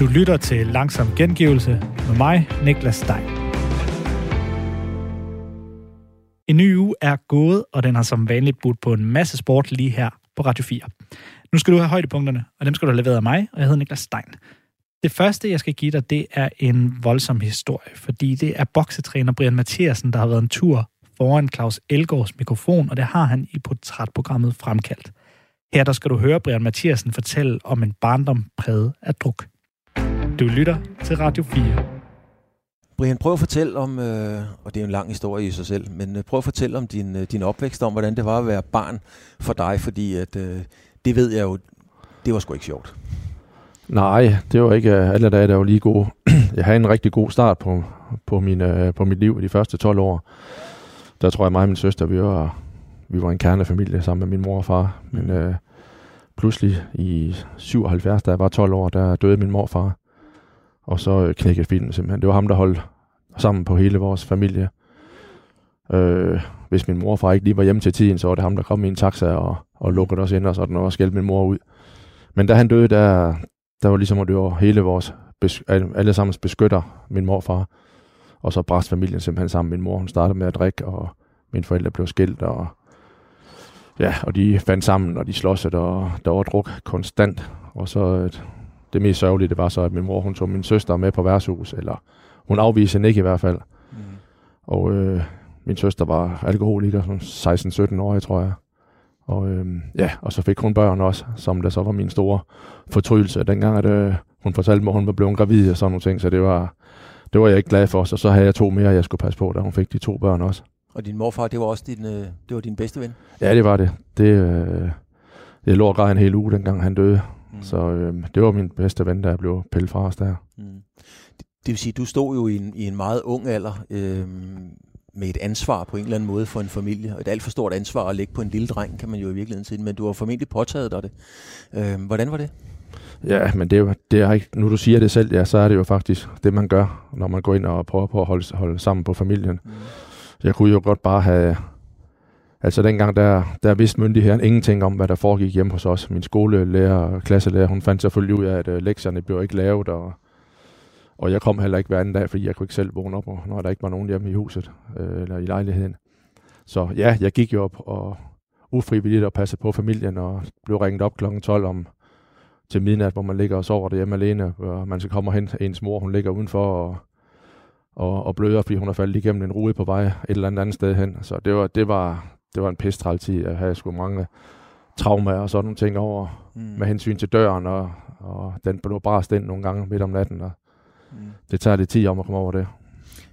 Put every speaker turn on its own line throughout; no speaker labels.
Du lytter til Langsom Gengivelse med mig, Niklas Stein. En ny uge er gået, og den har som vanligt budt på en masse sport lige her på Radio 4. Nu skal du have højdepunkterne, og dem skal du have leveret af mig, og jeg hedder Niklas Stein. Det første, jeg skal give dig, det er en voldsom historie, fordi det er boksetræner Brian Mathiasen, der har været en tur foran Claus Elgårds mikrofon, og det har han i portrætprogrammet fremkaldt. Her der skal du høre Brian Mathiasen fortælle om en barndom præget af druk. Du lytter til Radio 4.
Brian, prøv at fortælle om, øh, og det er en lang historie i sig selv, men øh, prøv at fortælle om din, øh, din opvækst, om hvordan det var at være barn for dig, fordi at, øh, det ved jeg jo, det var sgu ikke sjovt.
Nej, det var ikke øh, alle dage, der var lige gode. Jeg havde en rigtig god start på, på, min, øh, på mit liv i de første 12 år. Der tror jeg, mig og min søster, vi var, vi var en kernefamilie sammen med min mor og far. Men øh, pludselig i 77, da jeg var 12 år, der døde min morfar. Og så øh, knækkede filmen simpelthen. Det var ham, der holdt sammen på hele vores familie. Øh, hvis min morfar ikke lige var hjemme til tiden, så var det ham, der kom i en taxa og, og lukkede os ind og sådan, og skældte min mor ud. Men da han døde, der, der var ligesom, at det var hele vores, alle sammen beskytter min morfar. Og så brast familien simpelthen sammen. Min mor, hun startede med at drikke, og mine forældre blev skilt, og ja, og de fandt sammen, og de slåsede, og der var druk konstant. Og så et, det mest sørgelige, det var så, at min mor, hun tog min søster med på værtshus, eller hun afviste hende ikke i hvert fald. Mm. Og øh, min søster var alkoholiker, som 16-17 år, tror jeg. Og, øh, ja, og så fik hun børn også, som der så var min store fortrydelse. Dengang, at øh, hun fortalte mig, at hun var blevet gravid og sådan nogle ting, så det var, det var jeg ikke glad for. Så så havde jeg to mere, jeg skulle passe på, da hun fik de to børn også.
Og din morfar, det var også din, øh, det var din bedste ven?
Ja, det var det. Det, øh, det lå og en hel uge, dengang han døde. Mm. Så øh, det var min bedste ven, der blev pillet fra os der. Mm.
Det, det vil sige, du stod jo i en, i en meget ung alder øh, med et ansvar på en eller anden måde for en familie. Og et alt for stort ansvar at lægge på en lille dreng, kan man jo i virkeligheden sige. Men du har formentlig påtaget dig det. Øh, hvordan var det?
Ja, men det er, jo, det er ikke, nu du siger det selv, ja, så er det jo faktisk det, man gør, når man går ind og prøver på at holde, holde sammen på familien. Mm. Jeg kunne jo godt bare have... Altså dengang, der, der vidste myndigheden ingenting om, hvad der foregik hjemme hos os. Min skolelærer og klasselærer, hun fandt selvfølgelig ud af, at uh, lektierne blev ikke lavet, og, og jeg kom heller ikke hver anden dag, fordi jeg kunne ikke selv vågne op, når der ikke var nogen hjemme i huset øh, eller i lejligheden. Så ja, jeg gik jo op og ufrivilligt og passe på familien, og blev ringet op kl. 12 om til midnat, hvor man ligger og sover derhjemme alene, og man så kommer hen, ens mor, hun ligger udenfor og, og, og bløder, fordi hun er faldet igennem en rude på vej et eller andet andet sted hen. Så det var, det var, det var en pestral tid at have sgu mange traumer og sådan nogle ting over mm. med hensyn til døren, og, og den blev bare stændt nogle gange midt om natten, og mm. det tager lidt tid om at komme over det.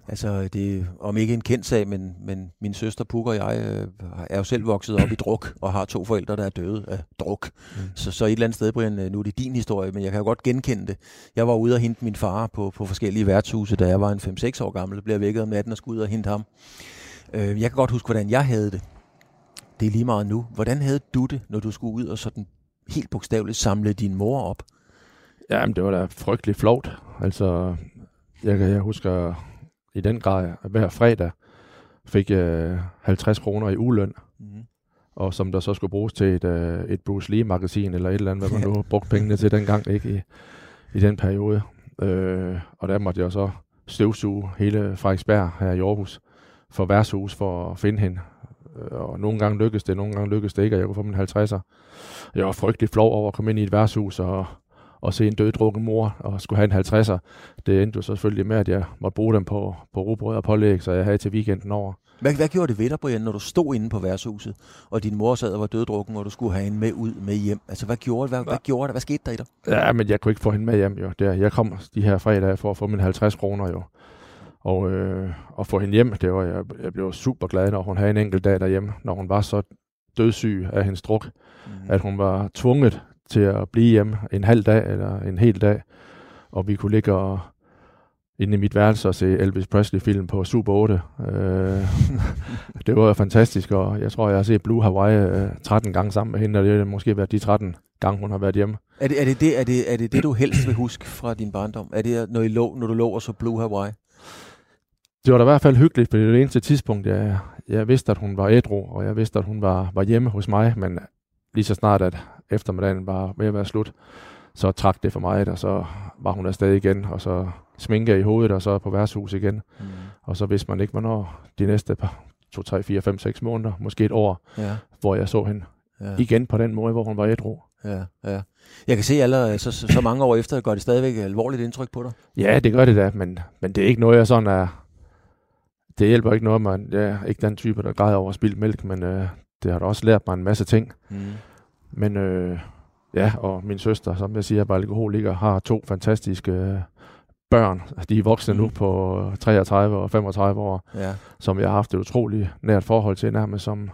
Altså, det er om ikke en kendt sag, men, men min søster Puk og jeg øh, er jo selv vokset op i druk, og har to forældre, der er døde af druk. Mm. Så, så et eller andet sted, Brian, øh, nu er det din historie, men jeg kan jo godt genkende det. Jeg var ude og hente min far på, på forskellige værtshuse, da jeg var en 5-6 år gammel. Jeg blev vækket om natten og skulle ud og hente ham. Øh, jeg kan godt huske, hvordan jeg havde det. Det er lige meget nu. Hvordan havde du det, når du skulle ud og sådan helt bogstaveligt samle din mor op?
Jamen, det var da frygteligt flot. Altså, jeg, jeg husker i den grad, hver fredag fik jeg 50 kroner i uløn, mm. og som der så skulle bruges til et, uh, et Bruce Lee-magasin, eller et eller andet, hvad man nu brugte pengene til dengang, ikke i, i den periode. Uh, og der måtte jeg så støvsuge hele Frederiksberg her i Aarhus for værtshus for at finde hende. Uh, og nogle gange lykkedes det, nogle gange lykkedes det ikke, og jeg kunne få min 50'er. Jeg var frygtelig flov over at komme ind i et værtshus og at se en døddrukken mor og skulle have en 50'er. Det endte jo så selvfølgelig med, at jeg måtte bruge dem på, på rugbrød og pålæg, så jeg havde til weekenden over.
Hvad, hvad gjorde det ved dig, Brian, når du stod inde på værtshuset, og din mor sad og var døddrukken, og du skulle have hende med ud med hjem? Altså, hvad gjorde det? Hvad, hvad gjorde det? Hvad skete der i dig?
Ja, men jeg kunne ikke få hende med hjem, jo. Det, jeg kom de her fredage for at få mine 50 kroner, jo. Og øh, at få hende hjem, det var, jeg, jeg blev super glad, når hun havde en enkelt dag derhjemme, når hun var så dødssyg af hendes druk, mm. at hun var tvunget til at blive hjemme en halv dag eller en hel dag, og vi kunne ligge og inde i mit værelse og se Elvis Presley-film på Super 8. Øh, det var fantastisk, og jeg tror, jeg har set Blue Hawaii øh, 13 gange sammen med hende, og det har måske været de 13 gange, hun har været hjemme.
Er det er det, det, er det, er det, det du helst vil huske fra din barndom? Er det, når, I lå, når du lå og så Blue Hawaii?
Det var da i hvert fald hyggeligt, for det var det eneste tidspunkt, jeg, jeg vidste, at hun var ædru, og jeg vidste, at hun var, var hjemme hos mig, men lige så snart, at eftermiddagen var ved at være slut, så trak det for mig, og så var hun afsted igen, og så sminke i hovedet, og så på værtshus igen. Mm. Og så vidste man ikke, hvornår de næste par, 2, 3, 4, 5, 6 måneder, måske et år, ja. hvor jeg så hende ja. igen på den måde, hvor hun var ædru.
Ja, ja. Jeg kan se allerede, så, så, mange år efter, gør det stadigvæk alvorligt indtryk på dig?
Ja, det gør det da, men, men det er ikke noget, jeg sådan er... Det hjælper ikke noget, man er ikke den type, der græder over spildt mælk, men øh, det har da også lært mig en masse ting. Mm. Men øh, ja, og min søster, som jeg siger, var alkoholiker, har to fantastiske øh, børn. De er voksne mm. nu på 33 og 35 år, ja. som jeg har haft et utroligt nært forhold til, nærmest som,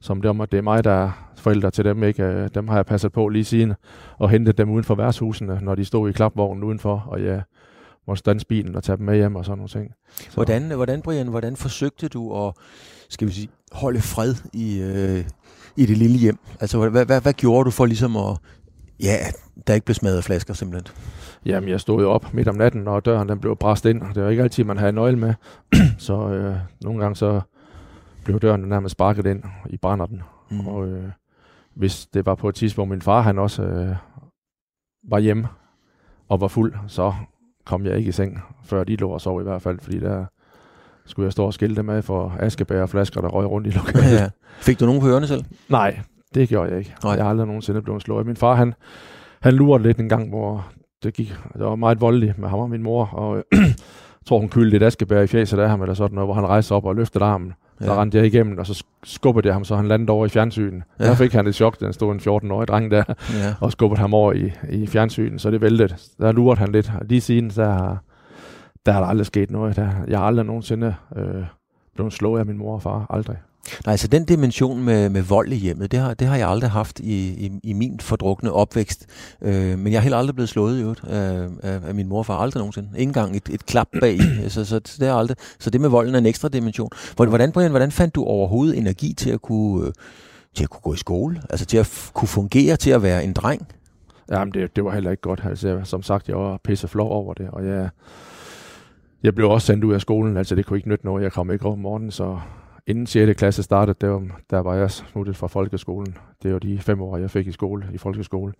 som det, om, det er mig, der er forældre til dem. Ikke? Øh, dem har jeg passet på lige siden, og hentet dem uden for værtshusene, når de stod i klapvognen udenfor, og jeg måtte stands bilen og tage dem med hjem og sådan nogle ting.
Så. Hvordan, hvordan, Brian, hvordan forsøgte du at skal vi sige, holde fred i, øh, i det lille hjem? Altså, hvad, hvad, hvad gjorde du for ligesom at, ja, der ikke blev smadret flasker simpelthen?
Jamen, jeg stod jo op midt om natten, og døren den blev bræst ind. Det var ikke altid, man havde nøgle med. så øh, nogle gange så blev døren nærmest sparket ind i brænder den. Mm. Og øh, hvis det var på et tidspunkt, min far han også øh, var hjemme og var fuld, så kom jeg ikke i seng, før de lå og sov i hvert fald, fordi der skulle jeg stå og skilte med for askebær og flasker, der røg rundt i lokalet. Ja.
Fik du nogen på ørerne selv?
Nej, det gjorde jeg ikke. Nej. Jeg har aldrig nogensinde blevet slået. Min far, han, han lurede lidt en gang, hvor det gik, det var meget voldeligt med ham og min mor, og jeg tror, hun kyldte et askebær i fjeset af ham, eller sådan noget, hvor han rejste op og løftede armen. Ja. Så rendte jeg igennem, og så skubbede jeg ham, så han landede over i fjernsynet. Ja. Der fik han et chok, den stod en 14-årig dreng der, ja. og skubbede ham over i, i fjernsynet, så det væltede. Der lurede han lidt. Lige siden, der har, der har der aldrig sket noget. Der, jeg har aldrig nogensinde øh, blevet slået af min mor og far. Aldrig.
Nej, så den dimension med, med vold i hjemmet, det har, det har jeg aldrig haft i, i, i min fordrukne opvækst. Øh, men jeg har heller aldrig blevet slået i øvrigt af, af, af min mor og far. Aldrig nogensinde. Ingen gang et, et klap bag. så, så, det er aldrig. Så det med volden er en ekstra dimension. Hvordan, Brian, hvordan fandt du overhovedet energi til at kunne, til at kunne gå i skole? Altså til at kunne fungere, til at være en dreng?
Jamen, det, det var heller ikke godt. Altså, som sagt, jeg var pisse flov over det, og jeg, jeg blev også sendt ud af skolen. Altså, det kunne ikke nytte noget. Jeg kom ikke op om morgenen, så inden 6. klasse startede, der, der var jeg smuttet fra folkeskolen. Det var de fem år, jeg fik i skole, i folkeskole.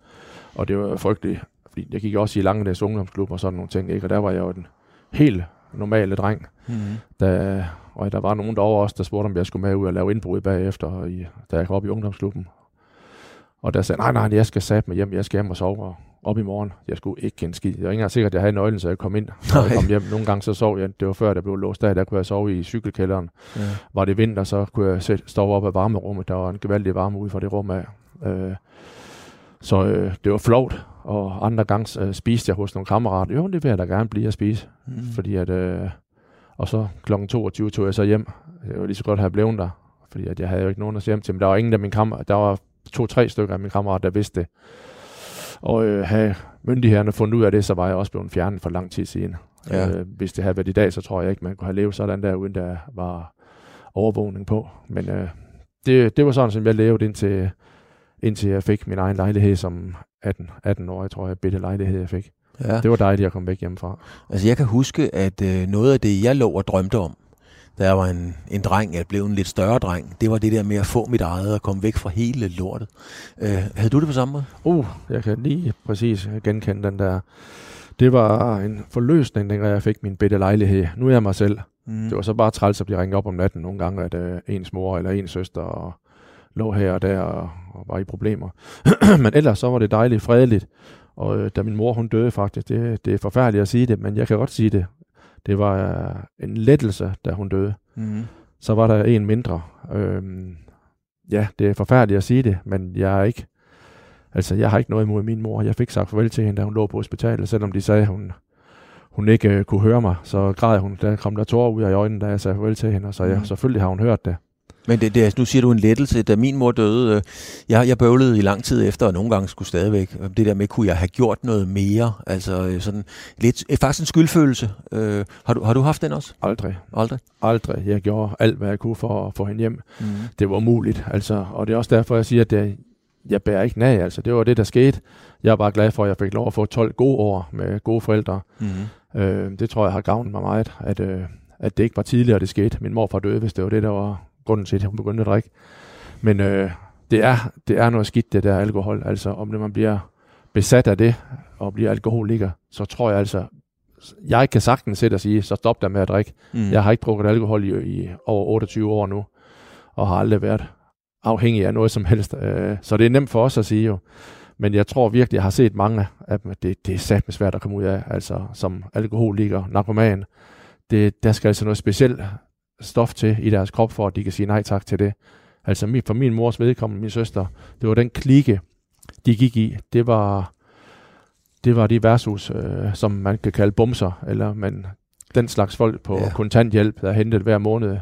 Og det var frygteligt, fordi jeg gik også i Langedags ungdomsklub og sådan nogle ting, ikke? og der var jeg jo den helt normale dreng. Mm-hmm. Da, og der var nogen derovre også, der spurgte, om jeg skulle med ud og lave indbrud bagefter, i, da jeg kom op i ungdomsklubben. Og der sagde nej, nej, jeg skal sætte mig hjem, jeg skal hjem og sove og op i morgen. Jeg skulle ikke kende skid. Jeg var ikke engang sikker, at jeg havde nøglen, så jeg kom ind og kom hjem. Nogle gange så sov jeg, det var før, der blev låst af, der kunne jeg sove i cykelkælderen. Ja. Var det vinter, så kunne jeg sæt, stå op af varmerummet. Der var en gevaldig varme ude for det rum af. Øh, så øh, det var flot, og andre gange øh, spiste jeg hos nogle kammerater. Jo, det vil jeg da gerne blive at spise. Mm. Fordi at, øh, og så kl. 22 tog jeg så hjem. Jeg var lige så godt have blevet der, fordi at jeg havde jo ikke nogen at se hjem til. Men der var ingen af mine kammerater, der var to-tre stykker af mine kammerater, der vidste det. Og øh, have myndighederne fundet ud af det, så var jeg også blevet fjernet for lang tid siden. Ja. Øh, hvis det havde været i dag, så tror jeg ikke, man kunne have levet sådan der, uden der var overvågning på. Men øh, det, det var sådan, som jeg levede indtil, indtil jeg fik min egen lejlighed som 18, 18 år, jeg tror jeg, bitte lejlighed, jeg fik. Ja. Det var dejligt at komme væk hjemmefra.
Altså jeg kan huske, at øh, noget af det, jeg lå og drømte om, da jeg var en, en dreng, jeg blev en lidt større dreng, det var det der med at få mit eget og komme væk fra hele lortet. Øh, havde du det på samme måde?
Uh, jeg kan lige præcis genkende den der. Det var en forløsning, dengang jeg fik min bedte lejlighed. Nu er jeg mig selv. Mm. Det var så bare træls at blive ringet op om natten nogle gange, at uh, ens mor eller ens søster og lå her og der og, og var i problemer. men ellers så var det dejligt fredeligt. Og øh, da min mor hun døde faktisk, det, det er forfærdeligt at sige det, men jeg kan godt sige det. Det var øh, en lettelse, da hun døde. Mm. Så var der en mindre. Øhm, ja, det er forfærdeligt at sige det, men jeg er ikke, altså jeg har ikke noget imod min mor. Jeg fik sagt farvel til hende, da hun lå på hospitalet, selvom de sagde, at hun, hun ikke øh, kunne høre mig. Så græd hun, der kom der tårer ud af øjnene, da jeg sagde farvel til hende, og så ja, mm. selvfølgelig har hun hørt det.
Men det, det, nu siger du en lettelse. Da min mor døde, øh, jeg, jeg bøvlede i lang tid efter, og nogle gange skulle stadigvæk. Det der med, kunne jeg have gjort noget mere? Altså øh, sådan lidt, øh, faktisk en skyldfølelse. Øh, har, du, har du haft den også?
Aldrig.
Aldrig?
Aldrig. Jeg gjorde alt, hvad jeg kunne for at få hende hjem. Mm. Det var umuligt. Altså, og det er også derfor, jeg siger, at det, jeg bærer ikke nag. Altså, det var det, der skete. Jeg er bare glad for, at jeg fik lov at få 12 gode år med gode forældre. Mm. Øh, det tror jeg har gavnet mig meget, at, øh, at det ikke var tidligere, det skete. Min morfar døde, hvis det var det, der var grunden til, at hun begyndte at drikke. Men øh, det er, det er noget skidt, det der alkohol. Altså, om det man bliver besat af det, og bliver alkoholiker, så tror jeg altså, jeg kan sagtens sætte og sige, så stop der med at drikke. Mm. Jeg har ikke drukket alkohol i, i over 28 år nu, og har aldrig været afhængig af noget som helst. Øh, så det er nemt for os at sige jo. Men jeg tror virkelig, jeg har set mange af dem, det, det er satme svært at komme ud af, altså som alkoholiker, narkoman. Det, der skal altså noget specielt stof til i deres krop, for at de kan sige nej tak til det. Altså for min mors vedkommende, min søster, det var den klike, de gik i. Det var, det var de versus, øh, som man kan kalde bumser, eller men den slags folk på ja. kontanthjælp, der hentede hver måned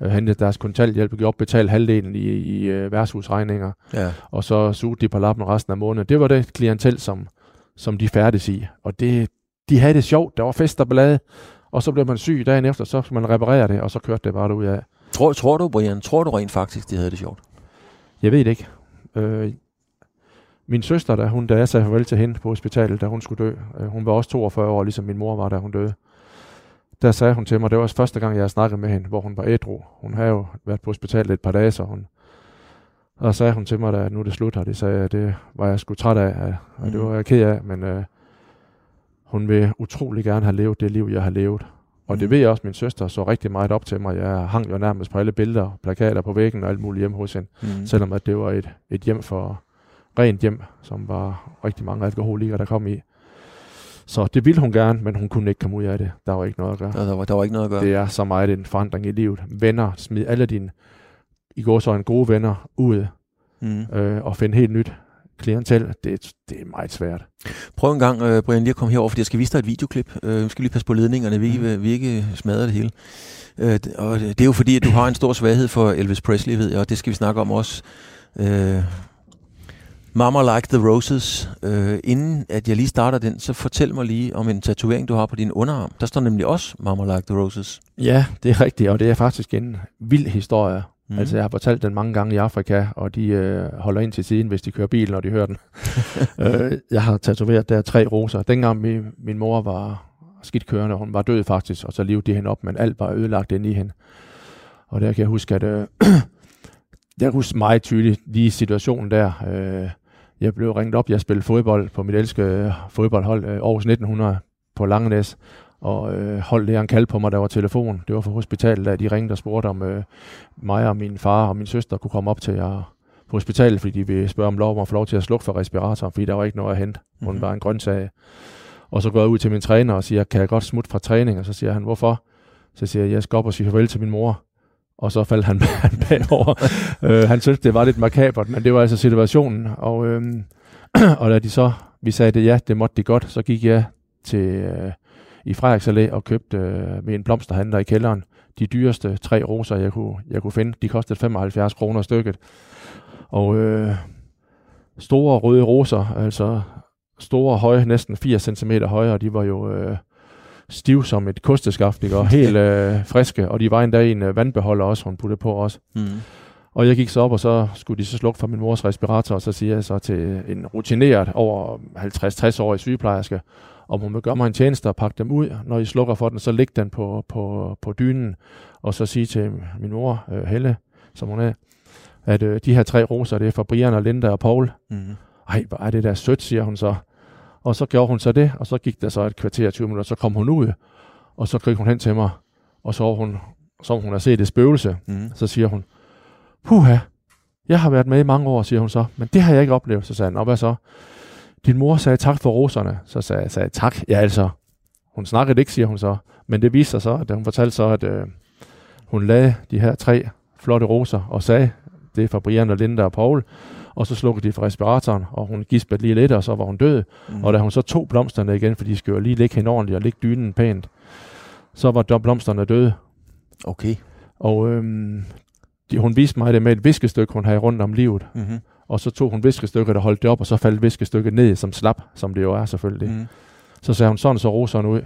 øh, hentede deres kontanthjælp, gik op betale halvdelen i, i øh, værtshusregninger, ja. og så sugede de på lappen resten af måneden. Det var det klientel, som, som de færdes i. Og det, de havde det sjovt. Der var fest og ballade, og så blev man syg dagen efter, så man reparere det, og så kørte det bare ud af.
Tror, tror du, Brian, tror du rent faktisk, de havde det sjovt?
Jeg ved det ikke. Øh, min søster, da, hun, da jeg sagde farvel til hende på hospitalet, da hun skulle dø, øh, hun var også 42 år, ligesom min mor var, da hun døde der sagde hun til mig, det var også første gang, jeg snakkede med hende, hvor hun var ædru. Hun havde jo været på hospitalet et par dage, så hun... Og så sagde hun til mig, at nu er det slut her. Det sagde jeg, det var jeg sgu træt af, og det mm. var jeg ked af, men øh, hun vil utrolig gerne have levet det liv, jeg har levet. Og det mm. ved jeg også, min søster så rigtig meget op til mig. Jeg hang jo nærmest på alle billeder, plakater på væggen og alt muligt hjemme hos hende. Mm. Selvom at det var et, et hjem for rent hjem, som var rigtig mange alkoholikere, der kom i. Så det ville hun gerne, men hun kunne ikke komme ud af det. Der var ikke noget at gøre.
Ja, der, var, der var ikke noget at gøre.
Det er så meget en forandring i livet. Venner, smid alle dine, i går så en gode venner ud, mm. øh, og finde helt nyt klientel, det, det er meget svært.
Prøv en gang, uh, Brian, lige at komme herover, fordi jeg skal vise dig et videoklip. Uh, vi skal lige passe på ledningerne, vi, mm. vi ikke smadrer det hele. Uh, og det er jo fordi, at du har en stor svaghed for Elvis Presley, ved jeg, og det skal vi snakke om også. Uh, Mama Like the Roses. Øh, inden at jeg lige starter den, så fortæl mig lige om en tatovering, du har på din underarm. Der står nemlig også Mama Like the Roses.
Ja, det er rigtigt, og det er faktisk en vild historie. Mm. Altså, jeg har fortalt den mange gange i Afrika, og de øh, holder ind til siden, hvis de kører bil, når de hører den. øh, jeg har tatoveret der tre roser. Dengang min, min mor var skidt kørende, hun var død faktisk, og så levede de hende op, men alt var ødelagt inde i hende. Og der kan jeg huske, at øh, jeg husker meget tydeligt lige situationen der. Øh, jeg blev ringet op, jeg spillede fodbold på mit elskede fodboldhold øh, Aarhus 1900 på Langenæs, og øh, holdt det en kald på mig, der var telefon. Det var fra hospitalet, da de ringede og spurgte, om øh, mig og min far og min søster kunne komme op til jer på hospitalet, fordi de ville spørge om lov om at få lov til at slukke for respirator, fordi der var ikke noget at hente. Hun mm-hmm. var en grøntsag. Og så går jeg ud til min træner og siger, kan jeg godt smutte fra træning? Og så siger han, hvorfor? Så siger jeg, jeg skal op og sige farvel til min mor og så faldt han, han bagover. øh, han syntes, det var lidt makabert, men det var altså situationen. Og, øh, og da de så, vi sagde det, ja, det måtte de godt, så gik jeg til øh, i Frederiks Allé og købte øh, med en blomsterhandler i kælderen de dyreste tre roser, jeg kunne, jeg kunne finde. De kostede 75 kroner stykket. Og øh, store røde roser, altså store, høje, næsten 80 cm høje, og de var jo... Øh, stiv som et kosteskaft, ikke? og helt øh, friske, og de var endda i en øh, vandbeholder også, hun puttede på også. Mm. Og jeg gik så op, og så skulle de så slukke for min mors respirator, og så siger jeg så til en rutineret over 50-60-årig sygeplejerske, om hun vil gøre mig en tjeneste og pakke dem ud. Når I slukker for den, så læg den på, på, på dynen, og så sige til min mor, øh, Helle, som hun er, at øh, de her tre roser, det er for Brian og Linda og Paul. Mm. Ej, hvor er det der sødt, siger hun så. Og så gjorde hun så det, og så gik der så et kvarter 20 minutter, så kom hun ud, og så gik hun hen til mig, og så hun, så hun har set et spøgelse. Mm. Så siger hun, puha, jeg har været med i mange år, siger hun så, men det har jeg ikke oplevet. Så sagde han, hvad så? Din mor sagde tak for roserne. Så sagde jeg, sagde, tak, ja altså. Hun snakkede ikke, siger hun så. Men det viste sig så, at hun fortalte så, at øh, hun lagde de her tre flotte roser og sagde, det er fra Brian og Linda og Paul, og så slukkede de for respiratoren, og hun gispede lige lidt, og så var hun død. Mm. Og da hun så tog blomsterne igen, for de skulle jo lige ligge hende ordentligt og ligge dynen pænt, så var blomsterne døde.
Okay.
Og øhm, de, hun viste mig det med et viskestykke, hun havde rundt om livet. Mm-hmm. Og så tog hun viskestykket og holdt det op, og så faldt viskestykket ned som slap, som det jo er selvfølgelig. Mm. Så sagde hun, sådan så roserne ud.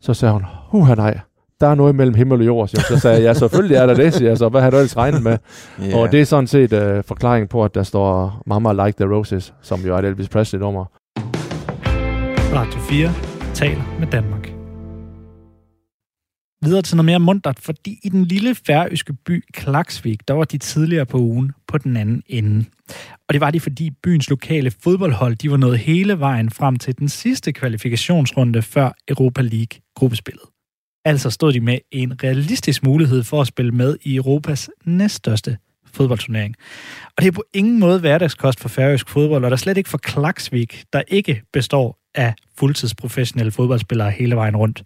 Så sagde hun, huha nej, der er noget mellem himmel og jord. Så sagde jeg, ja, selvfølgelig er der det, siger jeg så. Hvad har du ellers regnet med? yeah. Og det er sådan set uh, forklaring på, at der står Mama Like the Roses, som jo er et Elvis Presley-nummer.
Radio 4 taler med Danmark videre til noget mere mundret, fordi i den lille færøske by Klaksvik, der var de tidligere på ugen på den anden ende. Og det var de, fordi byens lokale fodboldhold, de var nået hele vejen frem til den sidste kvalifikationsrunde før Europa League gruppespillet. Altså stod de med en realistisk mulighed for at spille med i Europas næststørste fodboldturnering. Og det er på ingen måde hverdagskost for færøsk fodbold, og der slet ikke for Klaksvik, der ikke består af fuldtidsprofessionelle fodboldspillere hele vejen rundt.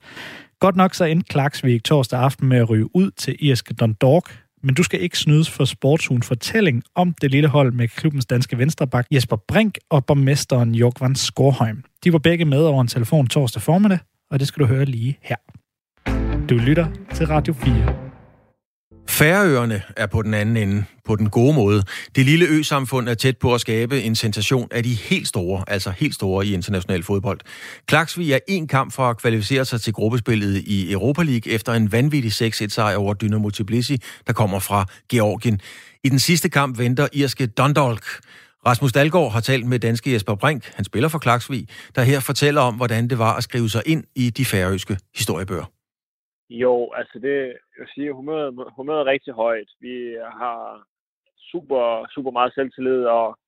Godt nok så endte Klaksvik torsdag aften med at ryge ud til irske Dundalk, men du skal ikke snydes for Sportsugens fortælling om det lille hold med klubbens danske venstreback Jesper Brink og borgmesteren Jokvan Skorheim. De var begge med over en telefon torsdag formiddag, og det skal du høre lige her. Du lytter til Radio 4.
Færøerne er på den anden ende, på den gode måde. Det lille ø-samfund er tæt på at skabe en sensation af de helt store, altså helt store i international fodbold. Klaksvig er en kamp for at kvalificere sig til gruppespillet i Europa League efter en vanvittig 6-1-sejr over Dynamo Tbilisi, der kommer fra Georgien. I den sidste kamp venter irske Dundalk. Rasmus Dalgaard har talt med danske Jesper Brink, han spiller for Klaksvig, der her fortæller om, hvordan det var at skrive sig ind i de færøske historiebøger.
Jo, altså det, jeg vil sige, humøret, humøret er rigtig højt. Vi har super, super meget selvtillid og,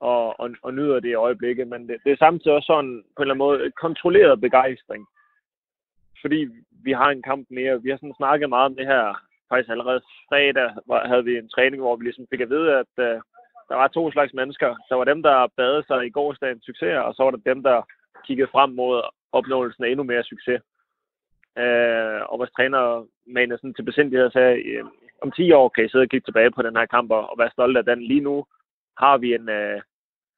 og, og, og nyder det i øjeblikket, men det, det er samtidig også sådan på en eller anden måde kontrolleret begejstring. Fordi vi har en kamp mere. Vi har sådan snakket meget om det her. Faktisk allerede fredag havde vi en træning, hvor vi ligesom fik at vide, at uh, der var to slags mennesker. Der var dem, der badede sig i gårsdagens succes, og så var der dem, der kiggede frem mod opnåelsen af endnu mere succes. Øh, og vores træner manede sådan til besindighed og sagde, øh, om 10 år kan I sidde og kigge tilbage på den her kamp og, være stolte af den. Lige nu har vi en, øh,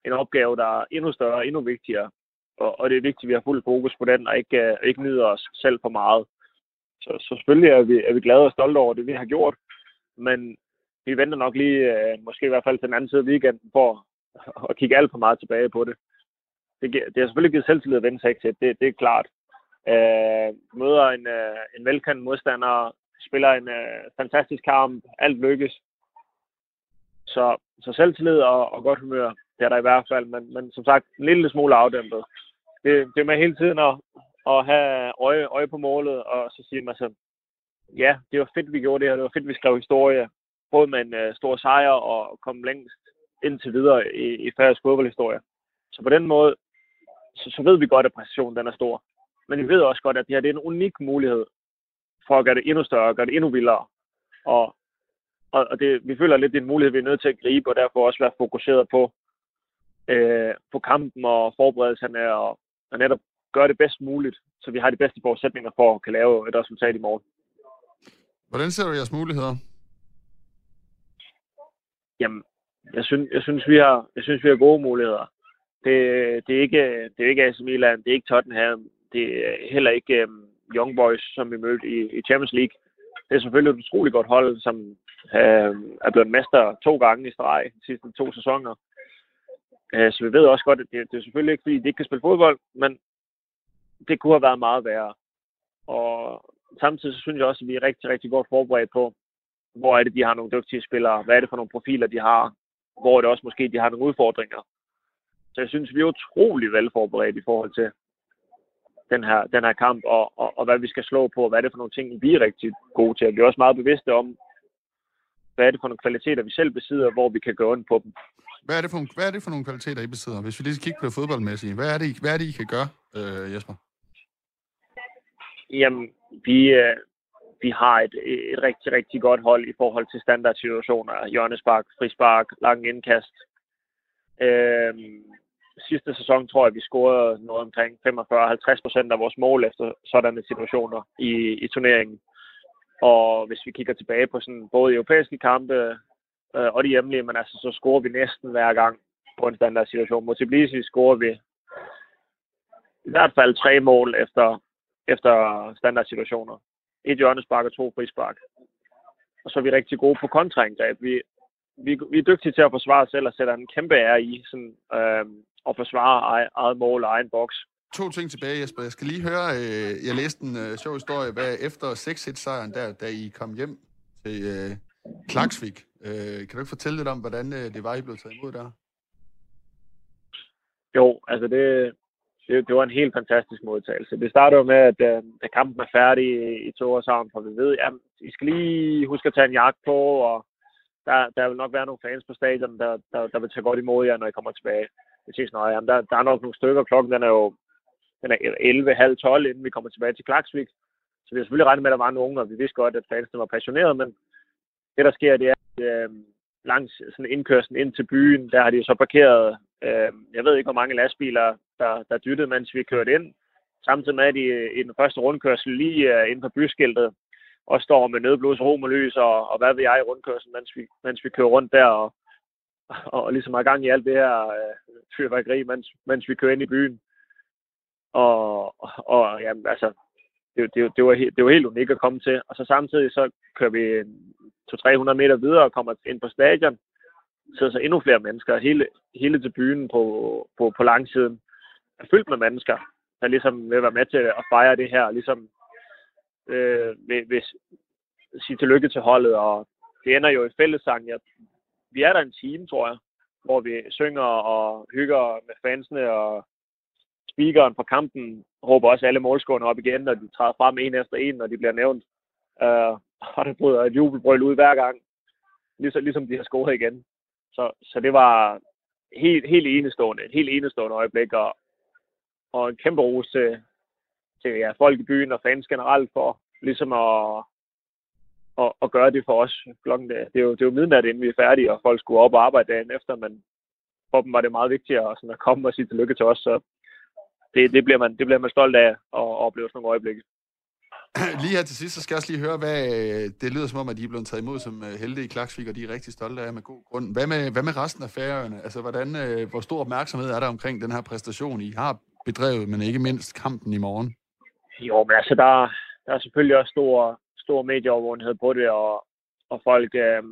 en opgave, der er endnu større og endnu vigtigere. Og, og det er vigtigt, at vi har fuld fokus på den og ikke, øh, ikke nyder os selv for meget. Så, så selvfølgelig er vi, er vi glade og stolte over det, vi har gjort. Men vi venter nok lige, øh, måske i hvert fald til den anden side af weekenden, for at, at kigge alt for meget tilbage på det. Det, det har selvfølgelig givet selvtillid at vende sig til, det, det er klart. Øh, møder en, øh, en velkendt modstander, spiller en øh, fantastisk kamp, alt lykkes. Så, så selvtillid og, og godt humør, det er der i hvert fald, men, men som sagt, en lille smule afdæmpet. Det, det er med hele tiden at, at have øje, øje på målet, og så sige man selv, ja, det var fedt, vi gjorde det her, det var fedt, vi skrev historie, både med en øh, stor sejr og komme længst indtil videre i, i færøsk fodboldhistorie. Så på den måde, så, så ved vi godt, at præcisionen den er stor. Men vi ved også godt, at det her det er en unik mulighed for at gøre det endnu større, gøre det endnu vildere. Og, og, og det, vi føler lidt, det er en mulighed, vi er nødt til at gribe, og derfor også være fokuseret på, øh, på kampen og forberedelserne, og, og netop gøre det bedst muligt, så vi har de bedste forudsætninger for at kan lave et resultat i morgen.
Hvordan ser du jeres muligheder?
Jamen, jeg synes, jeg synes, vi har, jeg synes, vi har gode muligheder. Det, det, er ikke, det er ikke AC Milan, det er ikke Tottenham, det er heller ikke øh, Young Boys, som vi mødte i, i Champions League. Det er selvfølgelig et utroligt godt hold, som øh, er blevet mester to gange i streg de sidste to sæsoner. Øh, så vi ved også godt, at det, det er selvfølgelig ikke, fordi de ikke kan spille fodbold, men det kunne have været meget værre. Og samtidig så synes jeg også, at vi er rigtig, rigtig godt forberedt på, hvor er det, de har nogle dygtige spillere, hvad er det for nogle profiler, de har, hvor er det også måske, de har nogle udfordringer. Så jeg synes, vi er utrolig velforberedt i forhold til, den her, den her kamp, og, og, og hvad vi skal slå på, og hvad er det for nogle ting, vi er rigtig gode til. Vi er også meget bevidste om, hvad er det for nogle kvaliteter, vi selv besidder, hvor vi kan gå ind på dem.
Hvad er det for, hvad er det for nogle kvaliteter, I besidder? Hvis vi lige kigger på det fodboldmæssige, hvad er det, hvad er det I kan gøre, øh, Jesper?
Jamen, vi, øh, vi har et, et rigtig, rigtig godt hold i forhold til standardsituationer. Hjørnespark, frispark, lang indkast. Øh, sidste sæson tror jeg, vi scorede noget omkring 45-50 procent af vores mål efter sådanne situationer i, i turneringen. Og hvis vi kigger tilbage på sådan både europæiske kampe øh, og de hjemlige, men altså, så scorer vi næsten hver gang på en standard situation. Mod Tbilisi scorer vi i hvert fald tre mål efter, efter standard situationer. Et hjørnespark og to frispark. Og så er vi rigtig gode på kontraangreb. Vi, vi, vi er dygtige til at forsvare os selv og sætter en kæmpe ære i sådan, øh, at forsvare eget, mål og egen boks.
To ting tilbage, Jesper. Jeg skal lige høre, øh, jeg læste en øh, sjov historie, hvad efter 6-1-sejren der, da I kom hjem til øh, Klaksvik. Øh, kan du ikke fortælle lidt om, hvordan øh, det var, I blev taget imod der?
Jo, altså det, det, det var en helt fantastisk modtagelse. Det startede jo med, at øh, da kampen er færdig i, i Torshavn, for vi ved, at I skal lige huske at tage en jagt på, og der, der vil nok være nogle fans på stadion, der, der, der vil tage godt imod jer, når I kommer tilbage. Det siger jamen, der, der er nok nogle stykker. Klokken den er jo den er 11, halv 12, inden vi kommer tilbage til Klaksvik. Så vi har selvfølgelig regnet med, at der var nogle, og vi vidste godt, at fansene var passionerede, men det, der sker, det er, at øh, langs sådan indkørslen ind til byen, der har de så parkeret, øh, jeg ved ikke, hvor mange lastbiler, der, der dyttede, mens vi kørte ind. Samtidig med, at de øh, i den første rundkørsel lige øh, inde på byskiltet, og står med nødblus, rom og lys, og, og hvad ved jeg i rundkørslen, mens vi, mens vi kører rundt der, og, og, og ligesom har gang i alt det her øh, fyrværkeri, mens, mens vi kører ind i byen. Og, og, jamen, altså, det, det, det, var, det var helt unikt at komme til. Og så samtidig så kører vi 200-300 meter videre og kommer ind på stadion. Så så endnu flere mennesker. Hele, hele til byen på, på, på langsiden er fyldt med mennesker, der ligesom vil være med til at fejre det her. Ligesom øh, vil, vil sige tillykke til holdet. Og det ender jo i fællessang. Ja, vi er der en time, tror jeg, hvor vi synger og hygger med fansene og speakeren fra kampen råber også alle målskårene op igen, når de træder frem en efter en, når de bliver nævnt. Uh, og der bryder et jubelbrøl ud hver gang, ligesom, ligesom de har scoret igen. Så, så det var helt, helt enestående, et helt enestående øjeblik, og, og en kæmpe ros til, til ja, folk i byen og fans generelt for ligesom at, at, at gøre det for os. Klokken, det, det, er jo, det er jo midnat, inden vi er færdige, og folk skulle op og arbejde dagen efter, men for dem var det meget vigtigere sådan at komme og sige tillykke til os, så det, det, bliver man, det bliver man stolt af at opleve sådan nogle øjeblikke.
Lige her til sidst, så skal jeg også lige høre, hvad det lyder som om, at de er blevet taget imod som øh, helte i Klaksvik, og de er rigtig stolte af med god grund. Hvad med, hvad med resten af færøerne? Altså, hvordan, øh, hvor stor opmærksomhed er der omkring den her præstation, I har bedrevet, men ikke mindst kampen i morgen?
Jo, men altså, der, der er selvfølgelig også stor, stor medieovervågenhed på det, og, og folk, øh,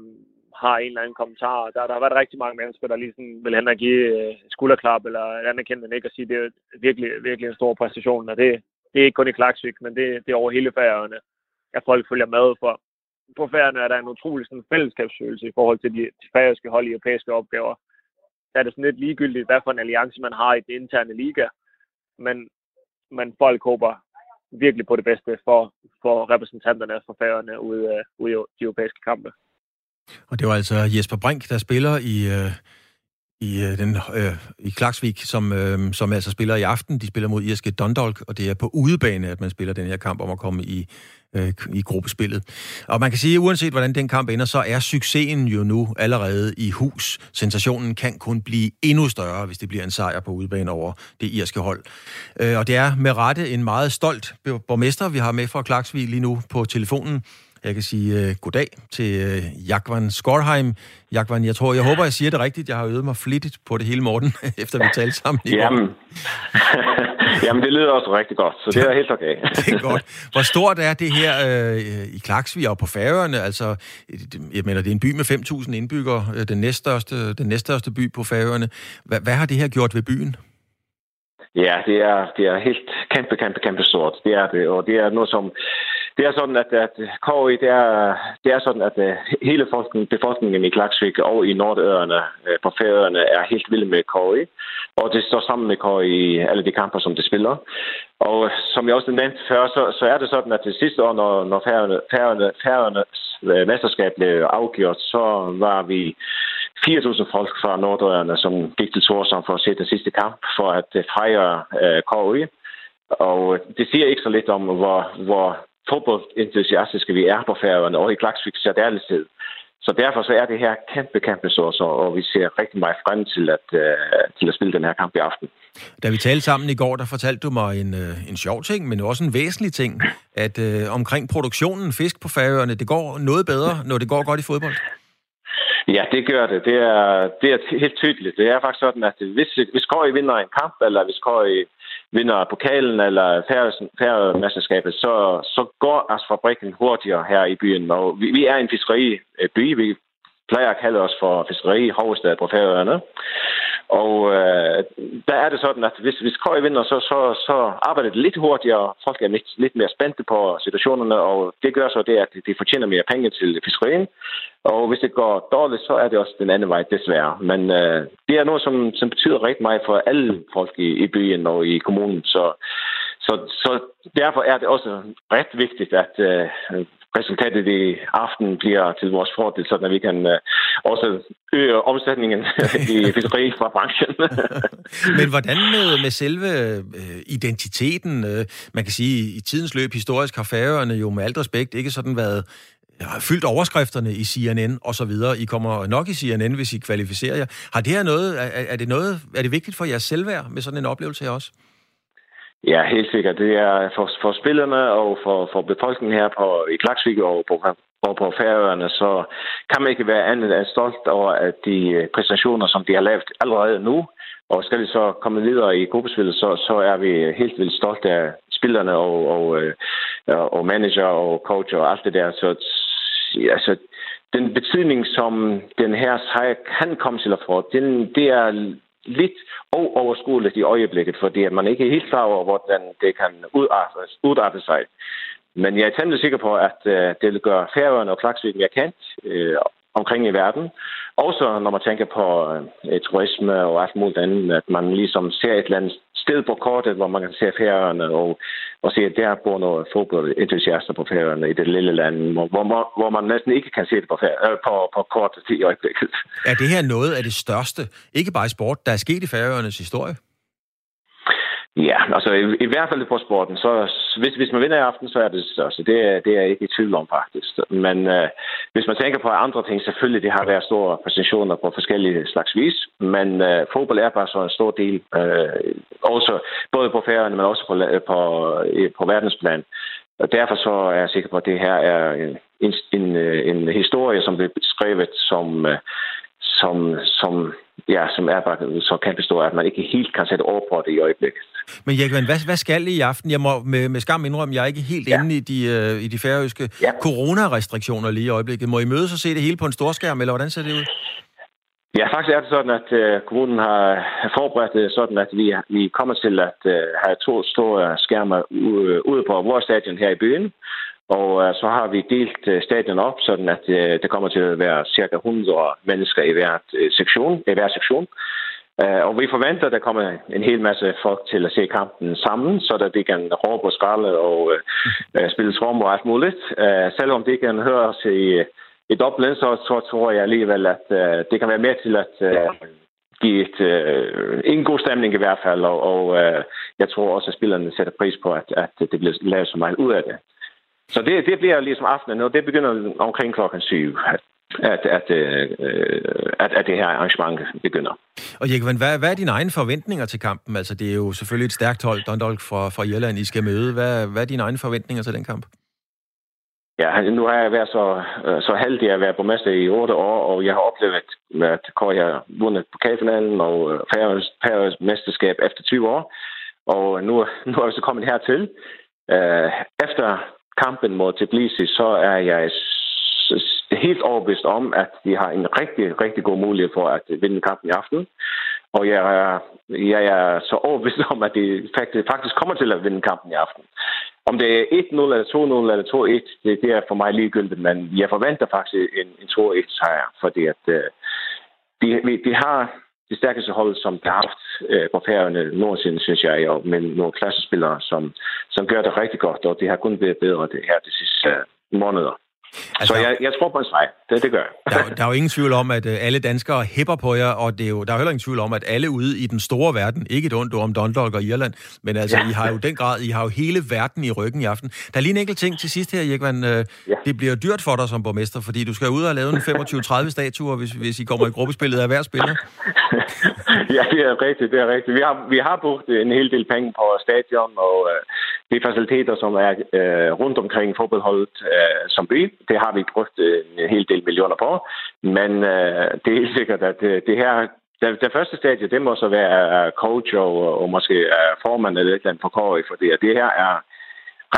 har en eller anden kommentar. Der, der har været rigtig mange mennesker, der lige sådan vil hen og give øh, skulderklap eller anerkendte ikke og sige, det er virkelig, virkelig en stor præstation. Og det, det er ikke kun i Klaksvik, men det, det er over hele færøerne, at folk følger med. For på færøerne er der en utrolig sådan, fællesskabsfølelse i forhold til de, de færøske hold i europæiske opgaver. Der er det sådan lidt ligegyldigt, hvad for en alliance man har i den interne liga. Men, men folk håber virkelig på det bedste for, for repræsentanterne for færgerne ude, øh, ude i de europæiske kampe.
Og det var altså Jesper Brink, der spiller i, øh, i, øh, den, øh, i Klaksvik, som, øh, som altså spiller i aften. De spiller mod irske Dundalk, og det er på udebane, at man spiller den her kamp om at komme i, øh, i gruppespillet. Og man kan sige, at uanset hvordan den kamp ender, så er succesen jo nu allerede i hus. Sensationen kan kun blive endnu større, hvis det bliver en sejr på udebane over det irske hold. Øh, og det er med rette en meget stolt borgmester, vi har med fra Klaksvik lige nu på telefonen. Jeg kan sige uh, goddag til uh, Jakvan Skorheim. Jakvan, jeg tror, jeg håber, jeg siger det rigtigt. Jeg har øvet mig flittigt på det hele morgen, efter vi talte sammen i
Jamen. Jamen, det lyder også rigtig godt, så det er helt okay.
det er godt. Hvor stort er det her uh, i Klaksvig og på Færøerne? Altså, jeg mener, det er en by med 5.000 indbyggere, den næststørste, den næststørste by på Færøerne. Hvad, hvad har det her gjort ved byen?
Ja, det er, det er helt kæmpe, kæmpe, kæmpe stort. Det er det, og det er noget, som det er sådan, at, at KI, det er, det er sådan, at øh, hele befolkningen, befolkningen i Klaksvik og i Nordøerne øh, på færøerne er helt vilde med KI. Og det står sammen med KI i alle de kamper, som det spiller. Og øh, som jeg også nævnte før, så, så er det sådan, at det sidste år, når, når færøerne, færøerne, færøernes mesterskab blev afgjort, så var vi 4.000 folk fra Nordøerne, som gik til Torshavn for at se den sidste kamp, for at fejre uh, KI. Og det siger ikke så lidt om, hvor, hvor fodboldentusiastiske vi er på færøerne, og i Klaksvik særdeleshed. Så derfor så er det her kæmpe, kæmpe stort, og vi ser rigtig meget frem til at, uh, til at spille den her kamp i aften.
Da vi talte sammen i går, der fortalte du mig en, uh, en sjov ting, men også en væsentlig ting, at uh, omkring produktionen fisk på færøerne, det går noget bedre, når det går godt i fodbold.
Ja, det gør det. Det er, det er helt tydeligt. Det er faktisk sådan, at hvis, hvis Køge vinder en kamp, eller hvis Køge vinder pokalen eller færømesterskabet, så, så går asfabrikken hurtigere her i byen. Og vi, vi er en fiskeriby. Øh, vi plejer at kalde os for fiskeri hovedstad på Færøerne. Og øh, der er det sådan, at hvis, hvis KØ vinder, så, så, så arbejder det lidt hurtigere. Folk er lidt, lidt mere spændte på situationerne, og det gør så det, at de fortjener mere penge til fiskerien. Og hvis det går dårligt, så er det også den anden vej, desværre. Men øh, det er noget, som, som betyder rigtig meget for alle folk i, i byen og i kommunen. Så, så, så derfor er det også ret vigtigt, at øh, resultatet i aften bliver til vores fordel, så vi kan øh, også øge omsætningen i fiskeri fra branchen.
Men hvordan med, med selve øh, identiteten? Øh, man kan sige, i tidens løb historisk har færøerne jo med alt respekt ikke sådan været har fyldt overskrifterne i CNN og så videre. I kommer nok i CNN, hvis I kvalificerer jer. Har det her noget, er, er, det noget, er det vigtigt for jeres selvværd med sådan en oplevelse her også?
Ja, helt sikkert. Det er for, for spillerne og for, for befolkningen her på, i Klaksvik og på, og på Færøerne, så kan man ikke være andet end stolt over at de øh, præstationer, som de har lavet allerede nu. Og skal vi så komme videre i gruppespillet, så, så er vi helt vildt stolte af spillerne og, og, og, og manager og coach og alt det der. Så altså, den betydning, som den her sejr kan komme til at få, den, det er lidt uoverskueligt i øjeblikket, fordi at man ikke er helt klar over, hvordan det kan udarte, udarte sig. Men jeg er temmelig sikker på, at øh, det vil gøre Færøerne og Klaksvik mere kendt øh, omkring i verden. Også når man tænker på øh, turisme og alt muligt andet, at man ligesom ser et eller andet sted på kortet, hvor man kan se Færøerne og, og se, at der bor nogle fodboldentusiaster på Færøerne i det lille land, hvor, hvor, hvor man næsten ikke kan se det på, øh, på, på kortet i øjeblikket.
Er det her noget af det største, ikke bare i sport, der er sket i Færøernes historie?
Ja, altså i, i hvert fald på sporten, så hvis, hvis man vinder i aften, så er det største. Det, det er jeg ikke i tvivl om faktisk. Men øh, hvis man tænker på andre ting, selvfølgelig det har været store præstationer på forskellige slags vis, men øh, fodbold er bare så en stor del, øh, også både på færgerne, men også på, på, på verdensplan. Og derfor så er jeg sikker på, at det her er en, en, en, øh, en historie, som bliver beskrevet som, øh, som, som, ja, som er bare så kan bestå, at man ikke helt kan sætte over på det i øjeblikket.
Men Jekman, hvad, hvad skal I i aften? Jeg må med, med skam indrømme, jeg er ikke helt ja. inde i de, uh, i de færøske ja. coronarestriktioner lige i øjeblikket. Må I mødes og se det hele på en storskærm, eller hvordan ser det ud?
Ja, faktisk er det sådan, at uh, kommunen har forberedt det sådan, at vi, vi kommer til at uh, have to store skærme ude på vores stadion her i byen. Og uh, så har vi delt uh, stadion op, sådan at uh, det kommer til at være cirka 100 mennesker i hver uh, sektion. I hver sektion. Øh, og vi forventer, at der kommer en hel masse folk til at se kampen sammen, så der de kan råbe og skralde og øh, øh spille trom og alt muligt. Øh, selvom det kan høres i, i Dublin, så, så tror jeg alligevel, at øh, det kan være med til at øh, give et, øh, en god stemning i hvert fald, og, og øh, jeg tror også, at spillerne sætter pris på, at, at det bliver lavet så meget ud af det. Så det, det bliver ligesom aftenen, og det begynder omkring klokken syv at, at, øh, at, at det her arrangement begynder.
Og Jekvan, hvad, hvad er dine egne forventninger til kampen? Altså, det er jo selvfølgelig et stærkt hold, Dundalk fra, fra Irland, I skal møde. Hvad, hvad er dine egne forventninger til den kamp?
Ja, nu har jeg været så, så heldig at være borgmester i otte år, og jeg har oplevet, at Kåre har vundet pokalfinalen og Færøs mesterskab efter 20 år. Og nu, nu er vi så kommet hertil. Efter kampen mod Tbilisi, så er jeg helt overbevist om, at de har en rigtig, rigtig god mulighed for at vinde kampen i aften. Og jeg er, jeg er så overbevist om, at de faktisk kommer til at vinde kampen i aften. Om det er 1-0 eller 2-0 eller 2-1, det, det er for mig ligegyldigt, men jeg forventer faktisk en, en 2-1-sejr, fordi at uh, de, de har det stærkeste hold, som de har haft uh, på færgerne nogensinde, synes jeg, og med nogle klassespillere, som, som gør det rigtig godt, og det har kun været bedre det her de sidste uh, måneder. Altså, så jeg, jeg tror på en sejr. Det, det gør jeg.
Der, der er jo ingen tvivl om, at øh, alle danskere hæpper på jer, og det er jo, der er heller ingen tvivl om, at alle ude i den store verden, ikke et ondt om Dundalk og Irland, men altså, ja. I har jo den grad, I har jo hele verden i ryggen i aften. Der er lige en enkelt ting til sidst her, Jekvan. Øh, ja. Det bliver dyrt for dig som borgmester, fordi du skal ud og lave en 25-30 statuer, hvis, hvis I kommer i gruppespillet af hver spiller.
ja, det er rigtigt, det er rigtigt. Vi har, vi har brugt en hel del penge på stadion, og øh, de faciliteter, som er øh, rundt omkring fodboldholdet øh, som by, det har vi brugt øh, en hel del millioner på. Men øh, det er helt sikkert, at øh, det her det, det første stadie, det må så være coach og, og måske formand eller et eller andet for KOI, for det, her er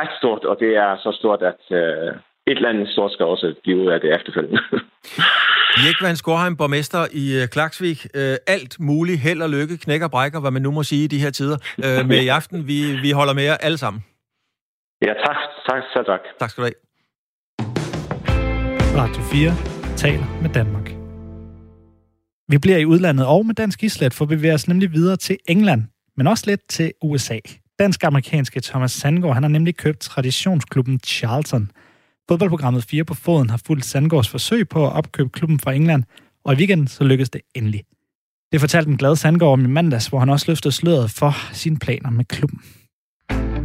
ret stort, og det er så stort, at øh, et eller andet stort skal også blive ud af det efterfølgende.
Jek Van Skorheim, borgmester i uh, Klaksvik. Alt muligt, held og lykke, knæk og brækker, hvad man nu må sige i de her tider. Med i aften, vi, vi holder med jer alle sammen.
Ja, tak. Tak, så tak.
Tak skal du have.
Radio 4 taler med Danmark. Vi bliver i udlandet og med dansk islet, for vi bevæger os nemlig videre til England, men også lidt til USA. Dansk-amerikanske Thomas Sandgaard, han har nemlig købt traditionsklubben Charlton. Fodboldprogrammet 4 på foden har fulgt Sandgaards forsøg på at opkøbe klubben fra England, og i weekenden så lykkedes det endelig. Det fortalte en glad Sandgaard om i mandags, hvor han også løftede sløret for sine planer med klubben.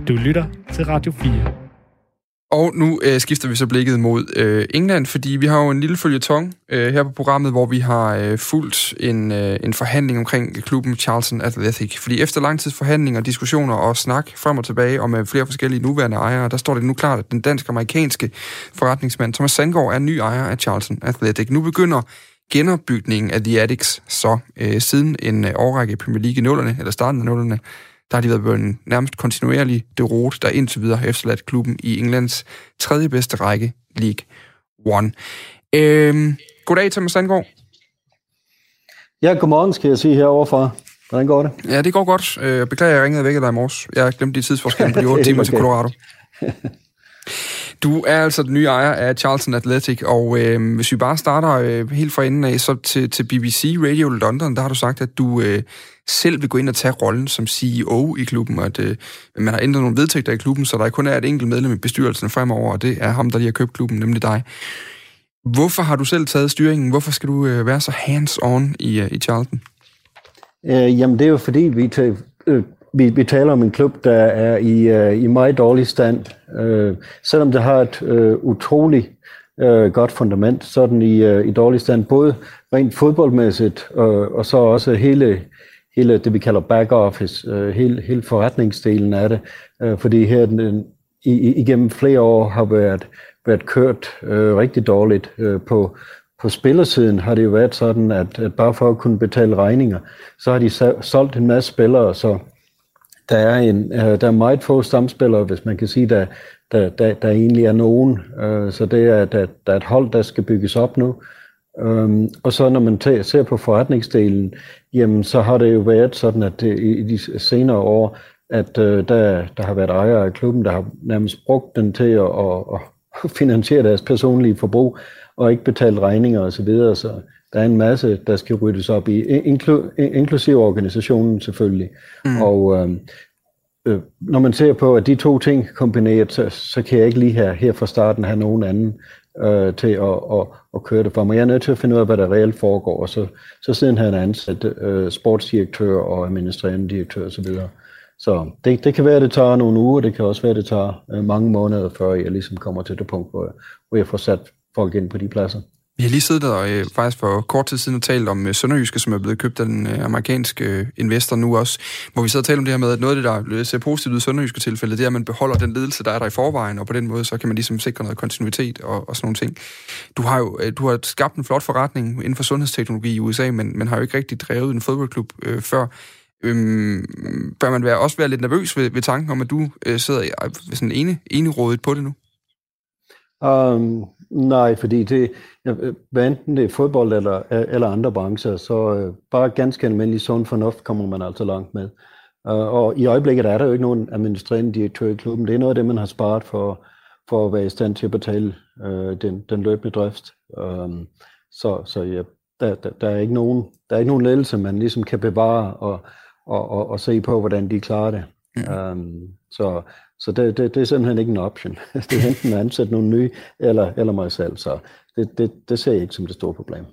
Du lytter til Radio 4.
Og nu øh, skifter vi så blikket mod øh, England, fordi vi har jo en lille følgetong øh, her på programmet, hvor vi har øh, fulgt en, øh, en forhandling omkring klubben Charlton Athletic. Fordi efter lang tids forhandlinger, diskussioner og snak frem og tilbage og med flere forskellige nuværende ejere, der står det nu klart, at den dansk-amerikanske forretningsmand Thomas Sandgaard er ny ejer af Charlton Athletic. Nu begynder genopbygningen af The Addicts så øh, siden en øh, årrække i Premier League i nullerne, eller starten af nullerne, der har de været en nærmest kontinuerlig derot, der indtil videre har efterladt klubben i Englands tredje bedste række, League One. Øhm, goddag, Thomas Sandgaard.
Ja, godmorgen, skal jeg sige heroverfra. Hvordan går det?
Ja, det går godt. Øh, beklager, jeg ringede væk af dig i morges. Jeg glemte de tidsforskelle på de 8 timer okay. til Colorado. Du er altså den nye ejer af Charlton Athletic, og øh, hvis vi bare starter øh, helt fra enden af, så til, til BBC Radio London, der har du sagt, at du øh, selv vil gå ind og tage rollen som CEO i klubben, og at øh, man har ændret nogle vedtægter i klubben, så der kun er et enkelt medlem i bestyrelsen fremover, og det er ham, der lige har købt klubben, nemlig dig. Hvorfor har du selv taget styringen? Hvorfor skal du øh, være så hands-on i, øh, i Charlton?
Øh, jamen, det er jo fordi, vi, tager, øh, vi, vi taler om en klub, der er i, øh, i meget dårlig stand. Øh, selvom det har et øh, utroligt øh, godt fundament, så er den i, øh, i dårlig stand, både rent fodboldmæssigt, øh, og så også hele, hele det, vi kalder back office, øh, hele, hele forretningsdelen af det, øh, fordi her den, i, igennem flere år har været, været kørt øh, rigtig dårligt øh, på, på spillersiden har det jo været sådan, at, at bare for at kunne betale regninger, så har de solgt en masse spillere, så der er, en, øh, der er meget få stamspillere, hvis man kan sige, der, der, der, der egentlig er nogen. Øh, så det er, der, der er et hold, der skal bygges op nu. Um, og så når man tager, ser på forretningsdelen, jamen så har det jo været sådan, at det, i de senere år, at uh, der, der har været ejere af klubben, der har nærmest brugt den til at, at, at finansiere deres personlige forbrug, og ikke betalt regninger osv. Så, videre. så der er en masse, der skal ryddes op i, inklu, inklusive organisationen selvfølgelig. Mm. Og øh, øh, når man ser på, at de to ting kombineret, så, så kan jeg ikke lige her, her fra starten have nogen anden øh, til at, at, at køre det for mig. Jeg er nødt til at finde ud af, hvad der reelt foregår, og så, så siden han ansat øh, sportsdirektør og administrerende direktør osv. Så, så det, det kan være, at det tager nogle uger, det kan også være, at det tager øh, mange måneder, før jeg ligesom kommer til det punkt, hvor, hvor jeg får sat folk ind på de pladser.
Vi har lige siddet der øh, faktisk for kort tid siden og talt om øh, Sønderjyske, som er blevet købt af den øh, amerikanske øh, investor nu også, hvor vi sidder og taler om det her med, at noget af det, der øh, ser positivt ud i Sønderjyske tilfælde, det er, at man beholder den ledelse, der er der i forvejen, og på den måde, så kan man ligesom sikre noget kontinuitet og, og sådan nogle ting. Du har jo øh, du har skabt en flot forretning inden for sundhedsteknologi i USA, men man har jo ikke rigtig drevet en fodboldklub øh, før. Øhm, bør man være, også være lidt nervøs ved, ved tanken om, at du øh, sidder i, øh, sådan ene, ene rådet på det nu?
Um, nej, fordi det, hvad enten det er fodbold eller, eller andre brancher, så uh, bare ganske almindelig sund fornuft kommer man altså langt med. Uh, og i øjeblikket er der jo ikke nogen administrerende direktør i klubben. Det er noget af det, man har sparet for, for at være i stand til at betale uh, den, den løbende drift. Um, så så ja, der, der, der, er ikke nogen, der er ikke nogen ledelse, man ligesom kan bevare og, og, og, og se på, hvordan de klarer det. Mm. Um, så så det, det, det er simpelthen ikke en option. Det er enten at ansætte nogle nye, eller, eller mig selv. Så det, det, det ser jeg ikke som det store problem.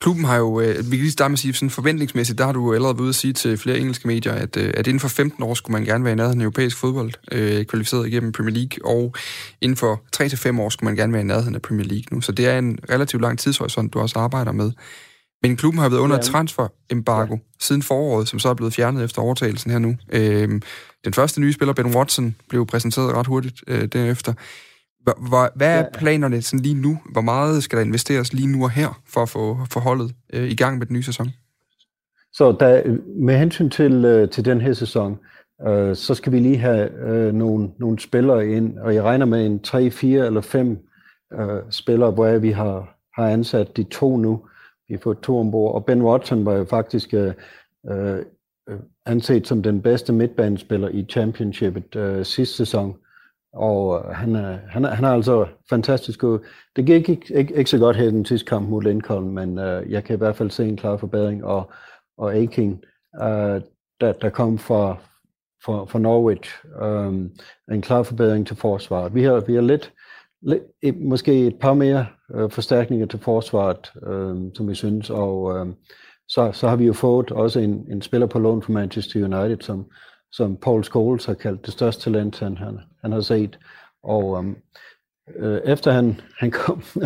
Klubben har jo, øh, vi kan lige starte med at sige, sådan forventningsmæssigt, der har du allerede været ude at sige til flere engelske medier, at, øh, at inden for 15 år skulle man gerne være i nærheden af europæisk fodbold, øh, kvalificeret igennem Premier League, og inden for 3-5 år skulle man gerne være i nærheden af Premier League nu. Så det er en relativt lang tidshorisont, du også arbejder med. Men klubben har været under ja. transfer-embargo ja. siden foråret, som så er blevet fjernet efter overtagelsen her nu. Øh, den første nye spiller, Ben Watson, blev præsenteret ret hurtigt øh, derefter. Hvor, hvad er planerne sådan lige nu? Hvor meget skal der investeres lige nu og her for at få forholdet øh, i gang med den nye sæson?
Så der, med hensyn til, øh, til den her sæson, øh, så skal vi lige have øh, nogle, nogle spillere ind, og jeg regner med en 3, 4 eller 5 øh, spillere, hvor vi har, har ansat de to nu. Vi har fået to ombord, og Ben Watson var jo faktisk øh, øh, øh, anset som den bedste midtbanespiller i championshipet øh, sidste sæson. Og øh, han er, han, er, han er altså fantastisk god. Det gik ikke, ikke, ikke så godt her i den sidste kamp mod Lincoln, men øh, jeg kan i hvert fald se en klar forbedring. Og, og Aking, øh, der, der kom fra, fra, fra Norwich, øh, en klar forbedring til forsvaret. Vi har, vi har lidt, lidt måske et par mere øh, forstærkninger til forsvaret, øh, som vi synes, og øh, så, så har vi jo fået også en, en spiller på lån fra Manchester United, som, som Paul Scholes har kaldt det største talent, han, han, han har set. Og um, øh, efter han, han kom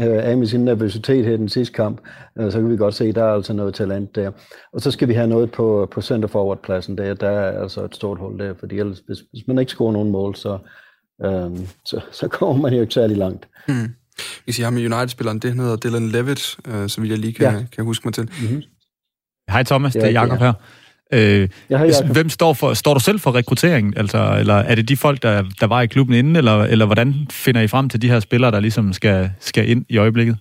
øh, af med sin nervøsitet her i den sidste kamp, øh, så kan vi godt se, at der er altså noget talent der. Og så skal vi have noget på, på center forward pladsen der. Der er altså et stort hul der, fordi ellers, hvis, hvis man ikke scorer nogen mål, så, øh, så, så kommer man jo ikke særlig langt. Mm.
Vi siger ham med United-spilleren, det hedder Dylan Levitt, øh, så vidt jeg lige kan, ja. kan huske mig til. Mm-hmm.
Hej Thomas, det er Jacob ja. her. Øh, ja, hvem står for, står du selv for rekrutteringen, altså, eller er det de folk, der, der var i klubben inden, eller, eller hvordan finder I frem til de her spillere, der ligesom skal, skal ind i øjeblikket?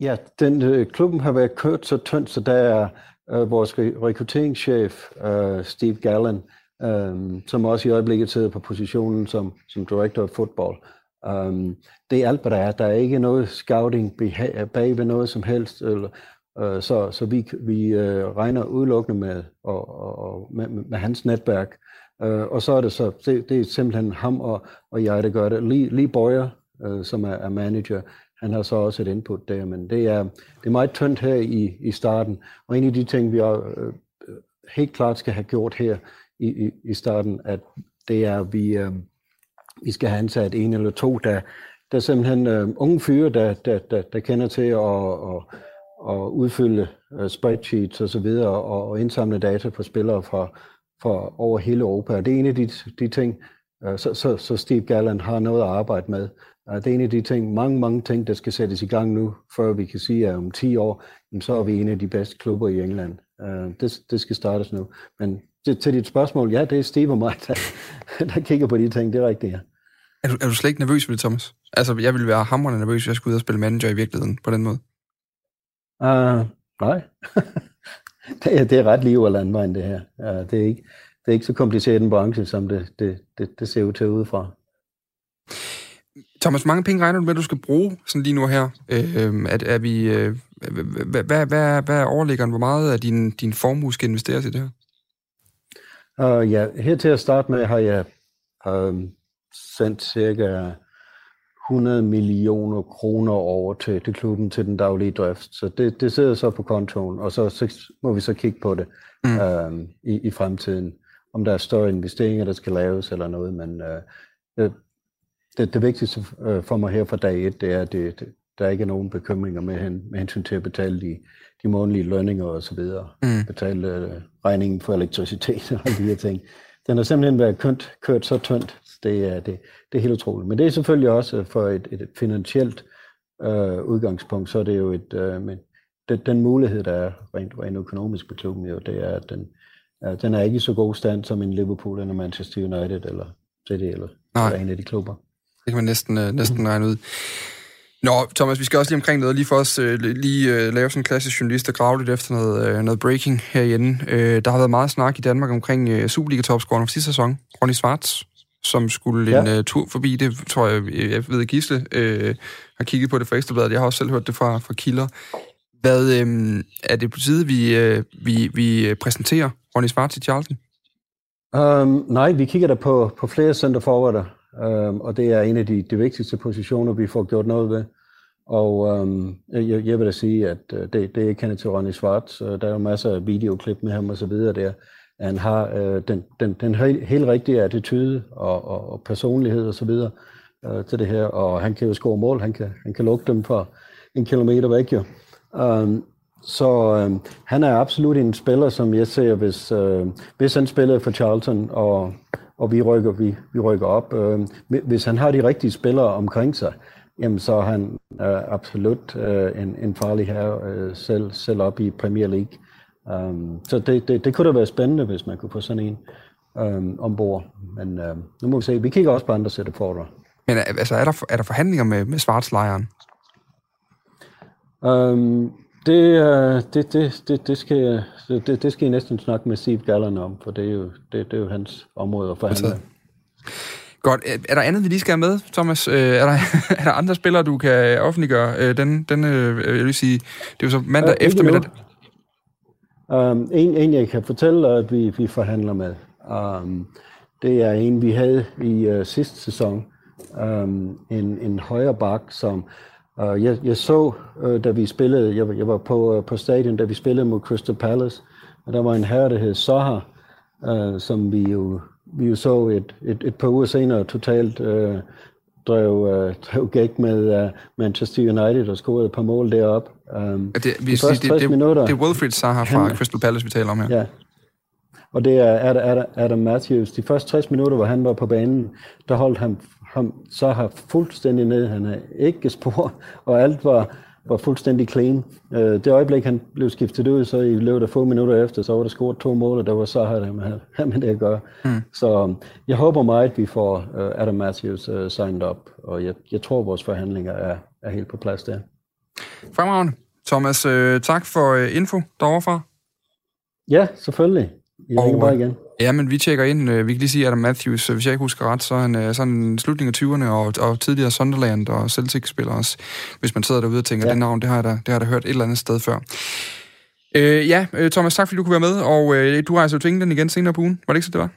Ja, den, øh, klubben har været kørt så tyndt, så der er øh, vores rekrutteringschef, øh, Steve Gallen, øh, som også i øjeblikket sidder på positionen som, som director of football. Um, det er alt, hvad der er. Der er ikke noget scouting bag ved noget som helst. Eller, uh, så så vi, vi uh, regner udelukkende med, og, og, med, med hans netværk. Uh, og så er det så, det, det er simpelthen ham og, og jeg, der gør det. Lee, Lee Boyer, uh, som er, er manager, han har så også et input der, men det er, det er meget tyndt her i, i starten. Og en af de ting, vi er, uh, helt klart skal have gjort her i, i, i starten, at det er, at vi, uh, vi skal have ansat en eller to, der, der simpelthen øh, unge fyre, der, der, der, der kender til at, at, at udfylde øh, spreadsheets og så videre, og, og indsamle data på spillere fra, fra over hele Europa. Og det er en af de, de ting, øh, så, så, så Steve Galland har noget at arbejde med. Og det er en af de ting, mange, mange ting, der skal sættes i gang nu, før vi kan sige, at om 10 år, jamen, så er vi en af de bedste klubber i England. Øh, det, det skal startes nu. Men til, til dit spørgsmål, ja, det er Steve og mig, der, der kigger på de ting, det er rigtigt, ja.
Er du, er du slet ikke nervøs for det, Thomas? Altså, jeg ville være hammerende nervøs, hvis jeg skulle ud og spille manager i virkeligheden på den måde.
Uh, nej. det, er, det er ret liv og landvejen, det her. Uh, det, er ikke, det er ikke så kompliceret en branche, som det, det, det, det ser ud til udefra.
Thomas, mange penge regner du med, du skal bruge sådan lige nu her? Øh, at, er vi, øh, hvad, hvad, hvad, hvad er overliggeren? Hvor meget af din, din formue skal investeres i det her?
Uh, ja, her til at starte med har jeg uh, sendt cirka 100 millioner kroner over til, til klubben til den daglige drift. Så det, det sidder så på kontoen, og så, så må vi så kigge på det mm. uh, i, i fremtiden. Om der er større investeringer, der skal laves eller noget, men uh, det, det, det vigtigste for mig her fra dag et, det er, at det, det, der ikke er nogen bekymringer med, hen, med hensyn til at betale de, de månedlige lønninger og så videre. Mm. Betale uh, regningen for elektricitet og de her ting. Den har simpelthen været kønt, kørt så tyndt. Det er, det, det er helt utroligt. Men det er selvfølgelig også for et, et finansielt øh, udgangspunkt, så er det jo et, øh, men det, den mulighed, der er rent, rent økonomisk på klubben, jo, det er, at den, øh, den er ikke i så god stand som en Liverpool eller Manchester United eller City eller, eller en af de klubber.
Det kan man næsten, øh, næsten regne ud. Nå, Thomas, vi skal også lige omkring noget, lige for os øh, lige øh, lave sådan en klassisk journalist og grave lidt efter noget, øh, noget breaking herhjemme. Øh, der har været meget snak i Danmark omkring øh, Superliga-topscoreren for sidste sæson, Ronny Svarts, som skulle ja. en øh, tur forbi. Det tror jeg, jeg ved, Gisle øh, har kigget på det fra Ekstrabladet. Jeg har også selv hørt det fra, fra kilder. Hvad øh, er det på tide, vi, øh, vi, vi præsenterer Ronny Svarts i Charlton?
Um, nej, vi kigger der på, på flere center forwarder, um, og det er en af de, de vigtigste positioner, vi får gjort noget ved. Og øhm, jeg, jeg vil da sige, at øh, det, det jeg kender til Ronny Schwartz, øh, der er jo masser af videoklip med ham og så videre der. Han har øh, den, den, den helt, helt rigtige attitude og, og, og personlighed og så videre øh, til det her, og han kan jo score mål, han kan, han kan lukke dem fra en kilometer væk jo. Um, så øh, han er absolut en spiller, som jeg ser, hvis, øh, hvis han spiller for Charlton, og, og vi, rykker, vi, vi rykker op, Øh, hvis han har de rigtige spillere omkring sig, jamen så er han øh, absolut øh, en, en farlig her øh, selv, selv op i Premier League. Um, så det, det, det kunne da være spændende, hvis man kunne få sådan en um, ombord. Men uh, nu må vi se. Vi kigger også på andre sæt for
Men altså, er der, er der forhandlinger med, med svartslejren?
Um, det, uh, det, det, det, det, skal, det, det skal I næsten snakke med Steve Gallen om, for det er jo, det, det er jo hans område at forhandle.
Godt. Er der andet, vi lige skal have med, Thomas? Øh, er, der, er der andre spillere, du kan offentliggøre? Øh, den, den, jeg vil sige, det er jo så mandag uh, eftermiddag.
Um, en, en, jeg kan fortælle, at vi, vi forhandler med, um, det er en, vi havde i uh, sidste sæson. Um, en, en højre bak, som uh, jeg, jeg så, uh, da vi spillede, jeg, jeg var på, uh, på stadion, da vi spillede mod Crystal Palace, og der var en herre, der hed Soha, uh, som vi jo, vi jo så et, et, et par uger senere totalt uh, drev, uh, drev gæk med uh, Manchester United og scorede et par mål deroppe. Um,
det, vi de sige, det, det, minutter, det er Wilfried Zaha fra han, Crystal Palace, vi taler om her.
Ja, og det er Adam, Adam Matthews. De første 60 minutter, hvor han var på banen, der holdt han ham så har fuldstændig ned. Han er ikke spor, og alt var, var fuldstændig clean. Uh, det øjeblik, han blev skiftet ud, så i løbet af få minutter efter, så var der scoret to mål, og der var så har det med, med det at gøre. Mm. Så jeg håber meget, at vi får uh, Adam Matthews uh, signed up, og jeg, jeg tror, vores forhandlinger er, er helt på plads der.
Fremragende. Thomas, øh, tak for øh, info derovre fra.
Ja, selvfølgelig. Jeg og, bare igen.
Ja, men vi tjekker ind. Vi kan lige sige, at Adam Matthews, hvis jeg ikke husker ret, så er han sådan slutningen af 20'erne og, og tidligere Sunderland og Celtic-spiller også. Hvis man sidder derude og tænker, ja. det navn, det har, jeg da, det har jeg da hørt et eller andet sted før. Øh, ja, Thomas, tak fordi du kunne være med, og øh, du rejser jo til England igen senere på ugen. Var det ikke så, det var?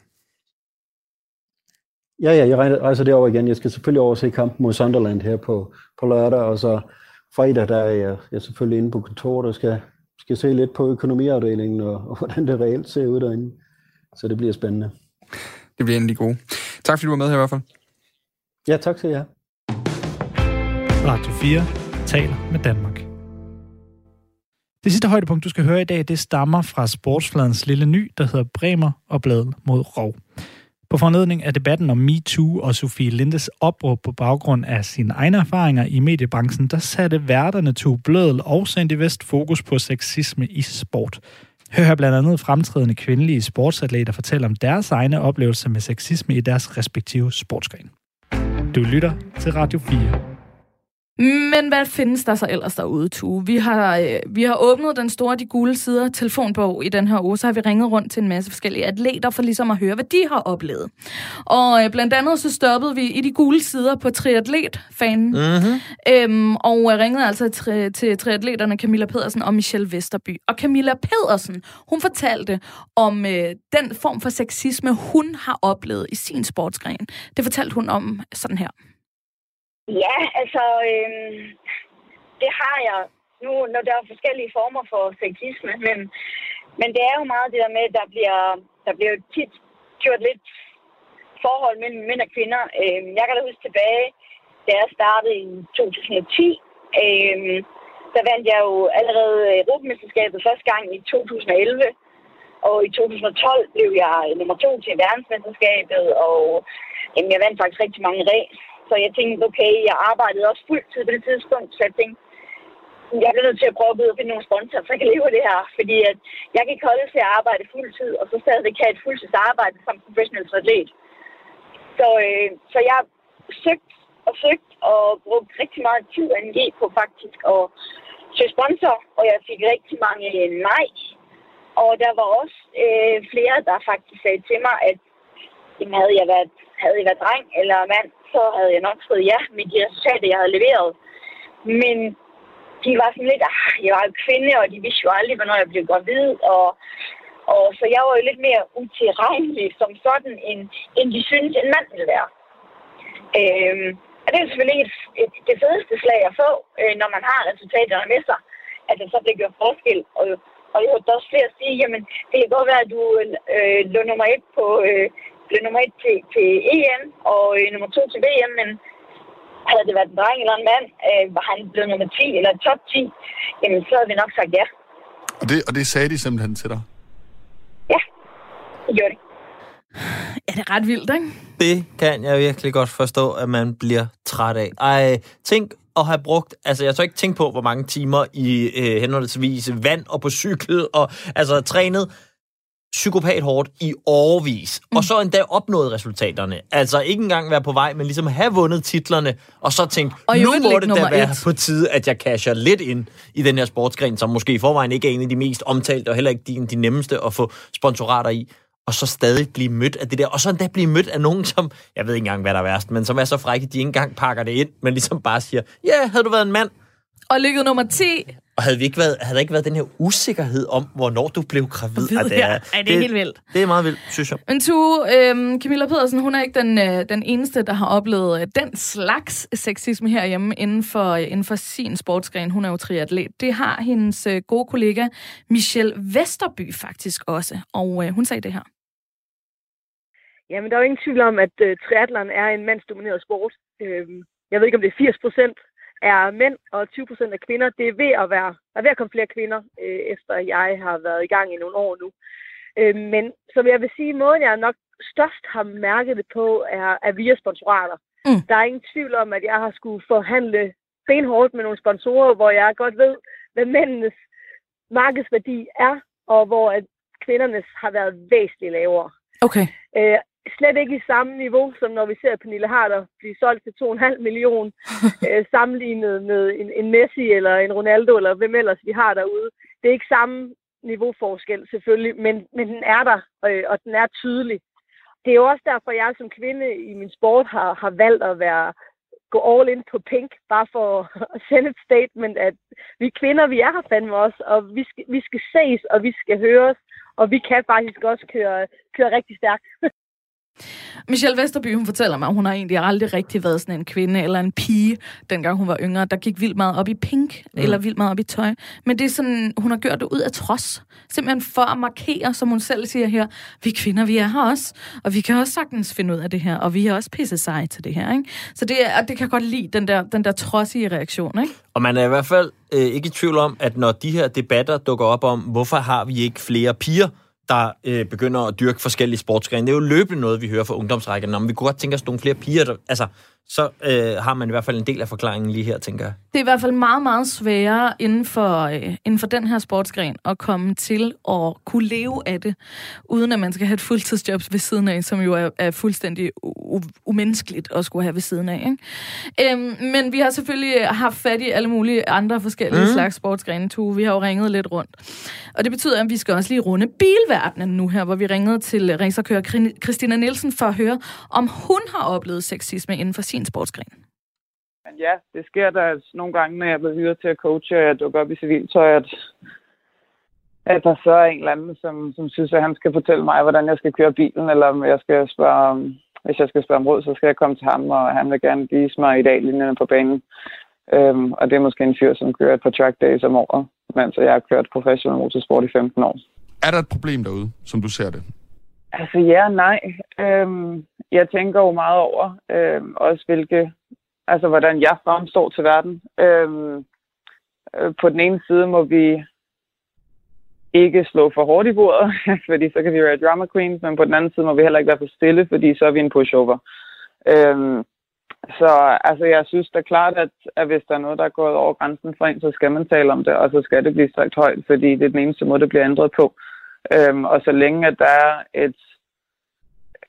Ja, ja, jeg rejser derover igen. Jeg skal selvfølgelig over se kampen mod Sunderland her på, på lørdag, og så fredag, der er jeg, jeg er selvfølgelig inde på kontoret og skal, skal se lidt på økonomiafdelingen og, og hvordan det reelt ser ud derinde. Så det bliver spændende.
Det bliver endelig gode. Tak fordi du var med her i hvert fald.
Ja, tak til jer.
Radio 4 taler med Danmark. Det sidste højdepunkt, du skal høre i dag, det stammer fra Sportsfladens lille ny, der hedder Bremer og Bladet mod Rov. På fornedning af debatten om MeToo og Sofie Lindes opråb på baggrund af sine egne erfaringer i mediebranchen, der satte værterne to Blødel og Sandy Vest fokus på sexisme i sport. Hør blandt andet fremtrædende kvindelige sportsatleter fortælle om deres egne oplevelser med sexisme i deres respektive sportsgren. Du lytter til Radio 4.
Men hvad findes der så ellers derude, Tue? Vi har, øh, vi har åbnet den store De Gule Sider telefonbog i den her uge, så har vi ringet rundt til en masse forskellige atleter for ligesom at høre, hvad de har oplevet. Og øh, blandt andet så stoppede vi i De Gule Sider på triatlet-fanen, mm-hmm. øhm, og ringede altså til, til triatleterne Camilla Pedersen og Michelle Vesterby. Og Camilla Pedersen, hun fortalte om øh, den form for sexisme, hun har oplevet i sin sportsgren. Det fortalte hun om sådan her.
Ja, altså, øh, det har jeg nu, når der er forskellige former for sexisme, men, men det er jo meget det der med, at der bliver, der bliver tit gjort lidt forhold mellem mænd og kvinder. Øh, jeg kan da huske tilbage, da jeg startede i 2010, øh, der vandt jeg jo allerede Europamesterskabet første gang i 2011, og i 2012 blev jeg nummer to til verdensmesterskabet, og jamen, jeg vandt faktisk rigtig mange ræs. Så jeg tænkte, okay, jeg arbejdede også fuldtid på det tidspunkt, så jeg tænkte, jeg bliver nødt til at prøve at finde nogle sponsorer, så jeg kan leve af det her. Fordi at jeg kan ikke holde til at arbejde fuldtid, og så stadigvæk have et fuldtidsarbejde som professionel atlet. Så, øh, så jeg søgte søgt og søgt og brugt rigtig meget tid og energi på faktisk at søge sponsor, og jeg fik rigtig mange øh, nej. Og der var også øh, flere, der faktisk sagde til mig, at jamen, havde jeg været, havde jeg været dreng eller mand, så havde jeg nok fået ja med de resultater, jeg havde leveret. Men de var sådan lidt, ah, jeg var jo kvinde, og de vidste jo aldrig, hvornår jeg blev gravid, og, og så jeg var jo lidt mere utilregnelig som sådan, end, end de synes, en mand ville være. Øhm, og det er selvfølgelig et, et, det fedeste slag at få, øh, når man har resultaterne med sig, at det så bliver gjort forskel. Og, og jeg hørte også flere sige, jamen det kan godt være, at du øh, lå nummer et på, øh, blev nummer et til, til EM og øh, nummer to til VM, men havde det været en dreng eller en mand, øh, var han blevet nummer 10 eller top 10, jamen så havde vi nok sagt ja.
Og det, og det sagde de simpelthen til dig?
Ja, det gjorde det.
Ja, det er ret vildt, ikke?
Det kan jeg virkelig godt forstå, at man bliver træt af. Ej, tænk at have brugt, altså jeg tør ikke tænke på, hvor mange timer i øh, henholdsvis vand og på cykel, og altså trænet psykopat hårdt i årvis, mm. og så endda opnået resultaterne. Altså ikke engang være på vej, men ligesom have vundet titlerne, og så tænke, og nu må det da være et. på tide, at jeg casher lidt ind i den her sportsgren, som måske i forvejen ikke er en af de mest omtalte, og heller ikke de, de nemmeste at få sponsorater i og så stadig blive mødt af det der, og så endda blive mødt af nogen, som, jeg ved ikke engang, hvad der er værst, men som er så frække, de ikke engang pakker det ind, men ligesom bare siger, ja, yeah, havde du været en mand,
og ligget nummer 10.
Og havde, vi ikke været, havde der ikke været den her usikkerhed om, hvornår du blev gravid?
Ved, det, er, ja. Ej, det er helt vildt.
Det er meget vildt, synes jeg.
Men Tue, øhm, Camilla Pedersen, hun er ikke den, øh, den eneste, der har oplevet øh, den slags sexisme herhjemme inden for, øh, inden for sin sportsgren. Hun er jo triatlet. Det har hendes øh, gode kollega Michelle Vesterby faktisk også. Og øh, hun sagde det her.
Jamen, der er jo ingen tvivl om, at øh, triathlon er en mandsdomineret sport. Øh, jeg ved ikke, om det er 80 procent er mænd, og 20 procent er kvinder. Det er ved at være, der er ved at komme flere kvinder, øh, efter jeg har været i gang i nogle år nu. Øh, men som jeg vil sige, måden jeg nok størst har mærket det på, er, er via sponsorater. Mm. Der er ingen tvivl om, at jeg har skulle forhandle benhårdt med nogle sponsorer, hvor jeg godt ved, hvad mændenes markedsværdi er, og hvor at kvindernes har været væsentligt lavere.
Okay.
Øh, slet ikke i samme niveau, som når vi ser Pernille Harder blive solgt til 2,5 millioner, øh, sammenlignet med en, en Messi eller en Ronaldo, eller hvem ellers vi har derude. Det er ikke samme niveauforskel selvfølgelig, men, men den er der, øh, og den er tydelig. Det er jo også derfor, jeg som kvinde i min sport har, har valgt at være gå all in på pink, bare for at sende et statement, at vi kvinder, vi er her fandme også, og vi skal, vi skal ses, og vi skal høres, og vi kan faktisk også køre, køre rigtig stærkt.
Michelle Vesterby, hun fortæller mig, at hun har egentlig aldrig rigtig været sådan en kvinde eller en pige, dengang hun var yngre, der gik vildt meget op i pink, mm. eller vildt meget op i tøj. Men det er sådan, hun har gjort det ud af trods. Simpelthen for at markere, som hun selv siger her, vi kvinder, vi er her også, og vi kan også sagtens finde ud af det her, og vi er også pisse seje til det her. Ikke? Så det, er, det kan godt lide, den der, den der trodsige reaktion. Ikke?
Og man er i hvert fald øh, ikke i tvivl om, at når de her debatter dukker op om, hvorfor har vi ikke flere piger, der øh, begynder at dyrke forskellige sportsgrene. Det er jo løbende noget, vi hører fra ungdomsrækken. Om vi kunne godt tænke os nogle flere piger, der, altså, så øh, har man i hvert fald en del af forklaringen lige her, tænker jeg.
Det er i hvert fald meget, meget sværere inden for, øh, inden for den her sportsgren at komme til at kunne leve af det, uden at man skal have et fuldtidsjob ved siden af, som jo er, er fuldstændig u- umenneskeligt at skulle have ved siden af. Ikke? Øhm, men vi har selvfølgelig haft fat i alle mulige andre forskellige mm. slags sportsgrene, Tue. Vi har jo ringet lidt rundt. Og det betyder, at vi skal også lige runde bilverdenen nu her, hvor vi ringede til racerkører Christina Nielsen for at høre, om hun har oplevet sexisme inden for sin sportsgren.
Ja, det sker der nogle gange, når jeg bliver hyret til at coache, og jeg dukker op i civiltøj, at, at der så er en eller anden, som, som synes, at han skal fortælle mig, hvordan jeg skal køre bilen, eller om jeg skal spørge, hvis jeg skal spørge om råd, så skal jeg komme til ham, og han vil gerne vise mig i dag linjerne på banen. Øhm, og det er måske en fyr, som kører et par track days om året, mens jeg har kørt professionel motorsport i 15 år.
Er der et problem derude, som du ser det?
Altså ja og nej. Øhm, jeg tænker jo meget over øhm, også, hvilke, altså hvordan jeg fremstår til verden. Øhm, øh, på den ene side må vi ikke slå for hårdt i bordet, fordi så kan vi være drama queens, men på den anden side må vi heller ikke være for stille, fordi så er vi en pushover. Øhm, så altså, jeg synes da klart, at, at hvis der er noget, der er gået over grænsen for en, så skal man tale om det, og så skal det blive sagt højt, fordi det er den eneste måde, det bliver ændret på. Øhm, og så længe at der er et,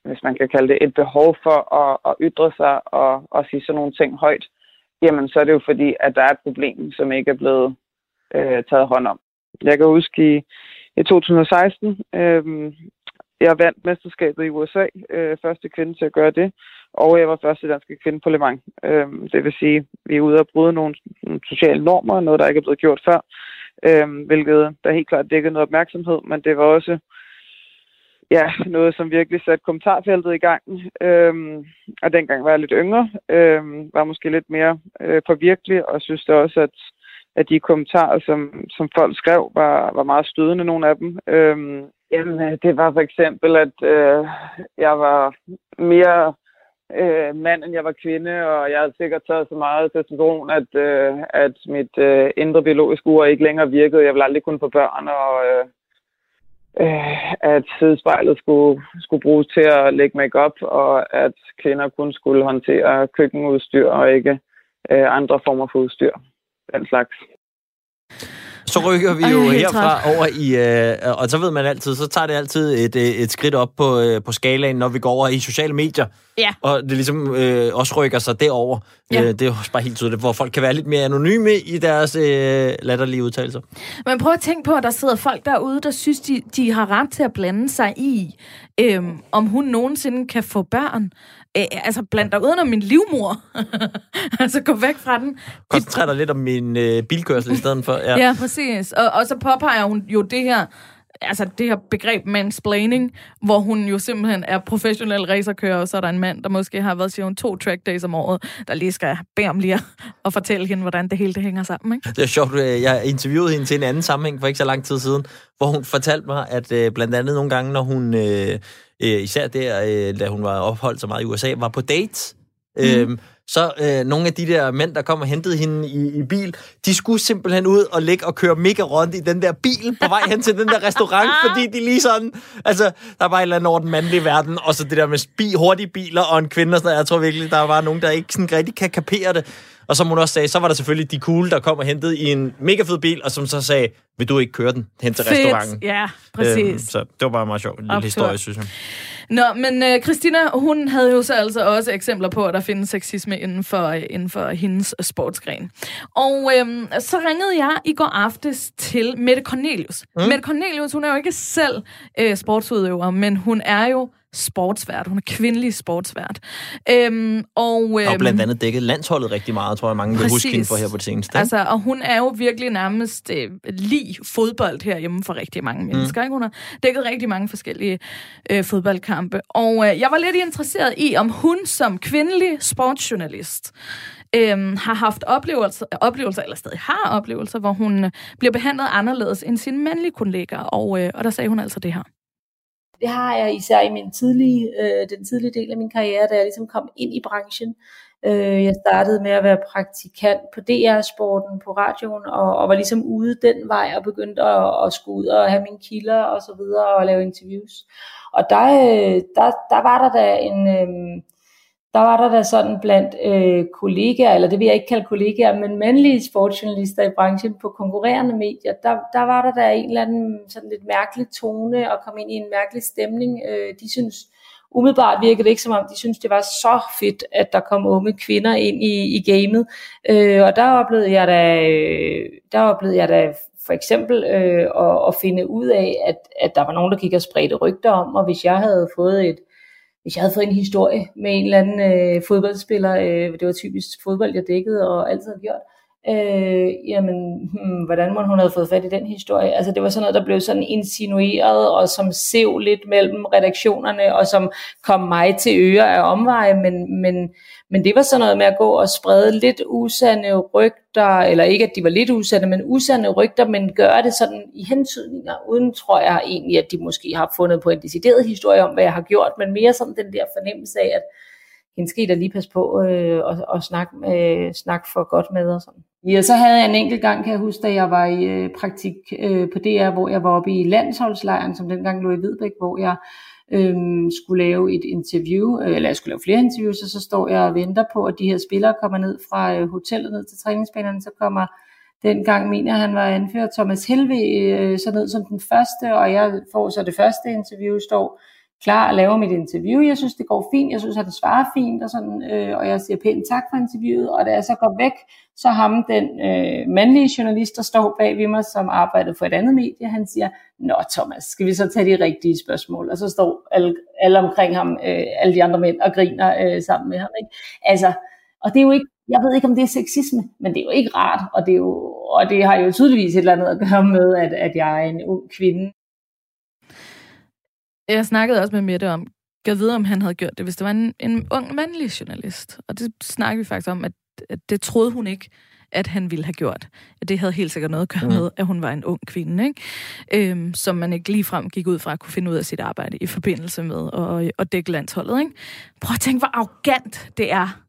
hvis man kan kalde det, et behov for at, at ytre sig og, og sige sådan nogle ting højt, jamen så er det jo fordi, at der er et problem, som ikke er blevet øh, taget hånd om. Jeg kan huske i, i 2016, øh, jeg vandt mesterskabet i USA, øh, første kvinde til at gøre det, og jeg var første danske kvinde på Le Mans. Øh, det vil sige, vi er ude og bryde nogle, nogle sociale normer, noget der ikke er blevet gjort før, øh, hvilket der helt klart dækkede noget opmærksomhed, men det var også ja, noget, som virkelig satte kommentarfeltet i gang. Øhm, og dengang var jeg lidt yngre, øhm, var måske lidt mere øh, påvirkelig, og synes da også, at, at de kommentarer, som, som folk skrev, var, var meget stødende, nogle af dem. Øhm, jamen, øh, det var for eksempel, at øh, jeg var mere øh, mand, end jeg var kvinde, og jeg havde sikkert taget så meget testosteron, at, øh, at mit øh, indre biologiske ur ikke længere virkede. Jeg ville aldrig kunne få børn, og øh, øh, at sidespejlet skulle, skulle bruges til at lægge makeup, og at kvinder kun skulle håndtere køkkenudstyr og ikke øh, andre former for udstyr. Den slags
så rykker vi jo herfra træt. over i, øh, og så ved man altid, så tager det altid et, øh, et skridt op på, øh, på skalaen, når vi går over i sociale medier.
Ja.
Og det ligesom øh, også rykker sig derover. Ja. Øh, det er jo bare helt tydeligt, hvor folk kan være lidt mere anonyme i deres øh, latterlige udtalelser.
Men prøv at tænke på, at der sidder folk derude, der synes, de, de har ret til at blande sig i, øh, om hun nogensinde kan få børn. Æ, altså, bland dig uden om min livmor. altså, gå væk fra den.
Koncentrer dig lidt om min øh, bilkørsel i stedet for.
Ja, ja præcis. Og, og så påpeger hun jo det her altså det her begreb mansplaining, hvor hun jo simpelthen er professionel racerkører, og så er der en mand, der måske har været, siger to track days om året, der lige skal bede om lige at fortælle hende, hvordan det hele det hænger sammen. Ikke?
Det er sjovt, øh, jeg interviewede hende til en anden sammenhæng for ikke så lang tid siden, hvor hun fortalte mig, at øh, blandt andet nogle gange, når hun, øh, øh, især der, øh, da hun var opholdt så meget i USA, var på dates, mm. øh, så øh, nogle af de der mænd, der kom og hentede hende i, i bil, de skulle simpelthen ud og ligge og køre mega rundt i den der bil på vej hen til den der restaurant, fordi de lige sådan, altså, der var et eller andet over den mandlige verden, og så det der med bi, hurtige biler og en kvinde og sådan noget. Jeg tror virkelig, der var nogen, der ikke sådan rigtig kan kapere det. Og som hun også sagde, så var der selvfølgelig de cool, der kom og hentede i en mega fed bil, og som så sagde, vil du ikke køre den hen til Fedt. restauranten?
Ja, præcis. Øhm,
så det var bare meget sjovt. Lille historie, synes jeg.
Nå, men uh, Christina, hun havde jo så altså også eksempler på, at der findes sexisme inden for, uh, inden for hendes sportsgren. Og uh, så ringede jeg i går aftes til Mette Cornelius. Mm. Mette Cornelius, hun er jo ikke selv uh, sportsudøver, men hun er jo sportsvært. Hun er kvindelig sportsvært.
Øhm, og, øhm, og blandt andet dækket landsholdet rigtig meget, tror jeg, mange vil huske hende for her på det seneste.
Altså, og hun er jo virkelig nærmest øh, lige fodbold herhjemme for rigtig mange mm. mennesker. Mm. Ikke? Hun har dækket rigtig mange forskellige øh, fodboldkampe. Og øh, jeg var lidt interesseret i, om hun som kvindelig sportsjournalist øhm, har haft oplevelser, oplevelser, eller stadig har oplevelser, hvor hun bliver behandlet anderledes end sine mandlige kollegaer. Og, øh, og der sagde hun altså det her.
Det har jeg især i min tidlige, øh, den tidlige del af min karriere, da jeg ligesom kom ind i branchen. Øh, jeg startede med at være praktikant på DR-sporten på radioen, og, og var ligesom ude den vej og begyndte at, at skulle ud og have mine kilder og så videre og lave interviews. Og der, øh, der, der var der da en... Øh, der var der da sådan blandt øh, kollegaer, eller det vil jeg ikke kalde kollegaer, men mandlige sportsjournalister i branchen på konkurrerende medier, der, der var der da en eller anden sådan lidt mærkelig tone og kom ind i en mærkelig stemning. Øh, de synes, umiddelbart virkede det ikke som om, de synes det var så fedt, at der kom unge kvinder ind i, i gamet. Øh, og der oplevede jeg da, øh, der oplevede jeg da for eksempel øh, at, at finde ud af, at, at der var nogen, der gik og spredte rygter om, og hvis jeg havde fået et hvis jeg havde fået en historie med en eller anden øh, fodboldspiller, øh, det var typisk fodbold, jeg dækkede og altid har gjort, øh, jamen, hmm, hvordan må hun have fået fat i den historie? Altså, det var sådan noget, der blev sådan insinueret, og som sev lidt mellem redaktionerne, og som kom mig til øre af omveje, men, men, men det var sådan noget med at gå og sprede lidt usande rygter, eller ikke at de var lidt usande, men usande rygter, men gøre det sådan i hentydninger, uden tror jeg egentlig, at de måske har fundet på en decideret historie om, hvad jeg har gjort, men mere sådan den der fornemmelse af, at hende skal I da lige passe på øh, og, og snakke, øh, snak for godt med og sådan. Ja, så havde jeg en enkelt gang, kan jeg huske, da jeg var i øh, praktik øh, på DR, hvor jeg var oppe i landsholdslejren, som dengang lå i Hvidbæk, hvor jeg øh, skulle lave et interview, øh, eller jeg skulle lave flere interviews, og så står jeg og venter på, at de her spillere kommer ned fra øh, hotellet ned til træningsbanerne, så kommer dengang mener han var anført Thomas Helve øh, så ned som den første, og jeg får så det første interview, står klar at lave mit interview. Jeg synes, det går fint. Jeg synes, at det svarer fint, og, sådan, øh, og jeg siger pænt tak for interviewet. Og da jeg så går væk, så ham, den øh, mandlige journalist, der står bag ved mig, som arbejdede for et andet medie, han siger, Nå Thomas, skal vi så tage de rigtige spørgsmål? Og så står alle, alle omkring ham, øh, alle de andre mænd, og griner øh, sammen med ham. Ikke? Altså, og det er jo ikke, jeg ved ikke, om det er sexisme, men det er jo ikke rart, og det, er jo, og det har jo tydeligvis et eller andet at gøre med, at, at jeg er en ung kvinde,
jeg snakkede også med Mette om, jeg ved, om han havde gjort det, hvis det var en, en ung mandlig journalist. Og det snakkede vi faktisk om, at, at det troede hun ikke, at han ville have gjort. At det havde helt sikkert noget at gøre mm. med, at hun var en ung kvinde, ikke? Øhm, som man ikke ligefrem gik ud fra at kunne finde ud af sit arbejde i forbindelse med at, at dække landsholdet. Ikke? Prøv at tænke, hvor arrogant det er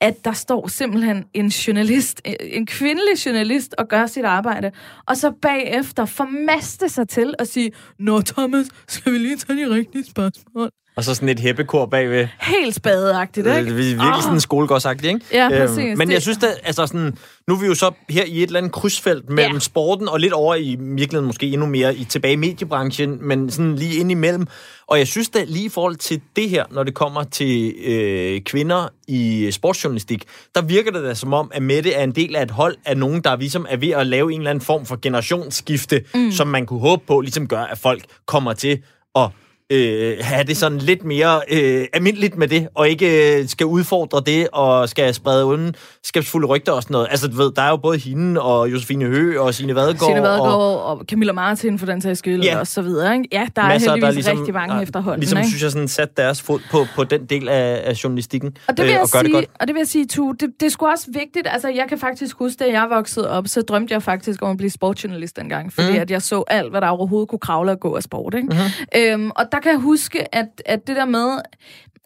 at der står simpelthen en journalist, en kvindelig journalist, og gør sit arbejde, og så bagefter formaste sig til at sige, Nå Thomas, skal vi lige tage de rigtige spørgsmål?
Og så sådan et hæppekor bagved.
Helt spadeagtigt, ikke?
Det er virkelig oh. sådan skolegårdsagtigt, ikke?
Ja, præcis.
Øhm, men jeg synes da, altså sådan, nu er vi jo så her i et eller andet krydsfelt mellem ja. sporten og lidt over i virkeligheden måske endnu mere i, tilbage i mediebranchen, men sådan lige ind imellem. Og jeg synes da lige i forhold til det her, når det kommer til øh, kvinder i sportsjournalistik, der virker det da som om, at Mette er en del af et hold af nogen, der ligesom er ved at lave en eller anden form for generationsskifte, mm. som man kunne håbe på ligesom gør, at folk kommer til at øh, have det sådan lidt mere øh, almindeligt med det, og ikke øh, skal udfordre det, og skal sprede uden skabsfulde rygter og sådan noget. Altså, du ved, der er jo både hende og Josefine Hø og Signe Vadegaard.
Signe Vadegaard og, og Camilla Martin for den sags skyld, ja. og så videre. Ikke? Ja, der Masser, er heldigvis der ligesom, rigtig mange der, efterhånden.
Ligesom,
ikke?
synes jeg, sådan sat deres fod på, på den del af, af journalistikken.
Og det vil
øh,
jeg
og
sige,
det godt.
og det vil jeg sige, Tu, det, det er sgu også vigtigt. Altså, jeg kan faktisk huske, da jeg voksede op, så drømte jeg faktisk om at blive sportsjournalist dengang, fordi mm. at jeg så alt, hvad der overhovedet kunne kravle og gå af sport. Ikke? Mm-hmm. Øhm, og der kan jeg huske, at, at det der med,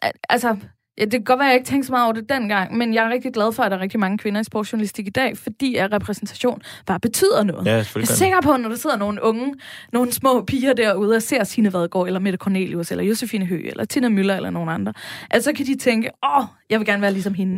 at, altså, Ja, det kan godt være, at jeg ikke tænkte så meget over det dengang, men jeg er rigtig glad for, at der er rigtig mange kvinder i sportsjournalistik i dag, fordi at repræsentation bare betyder noget.
Ja,
jeg er sikker på, når der sidder nogle unge, nogle små piger derude og ser Signe Vadgaard, eller Mette Cornelius, eller Josefine Høgh, eller Tina Møller, eller nogen andre, altså så kan de tænke, åh, jeg vil gerne være ligesom hende.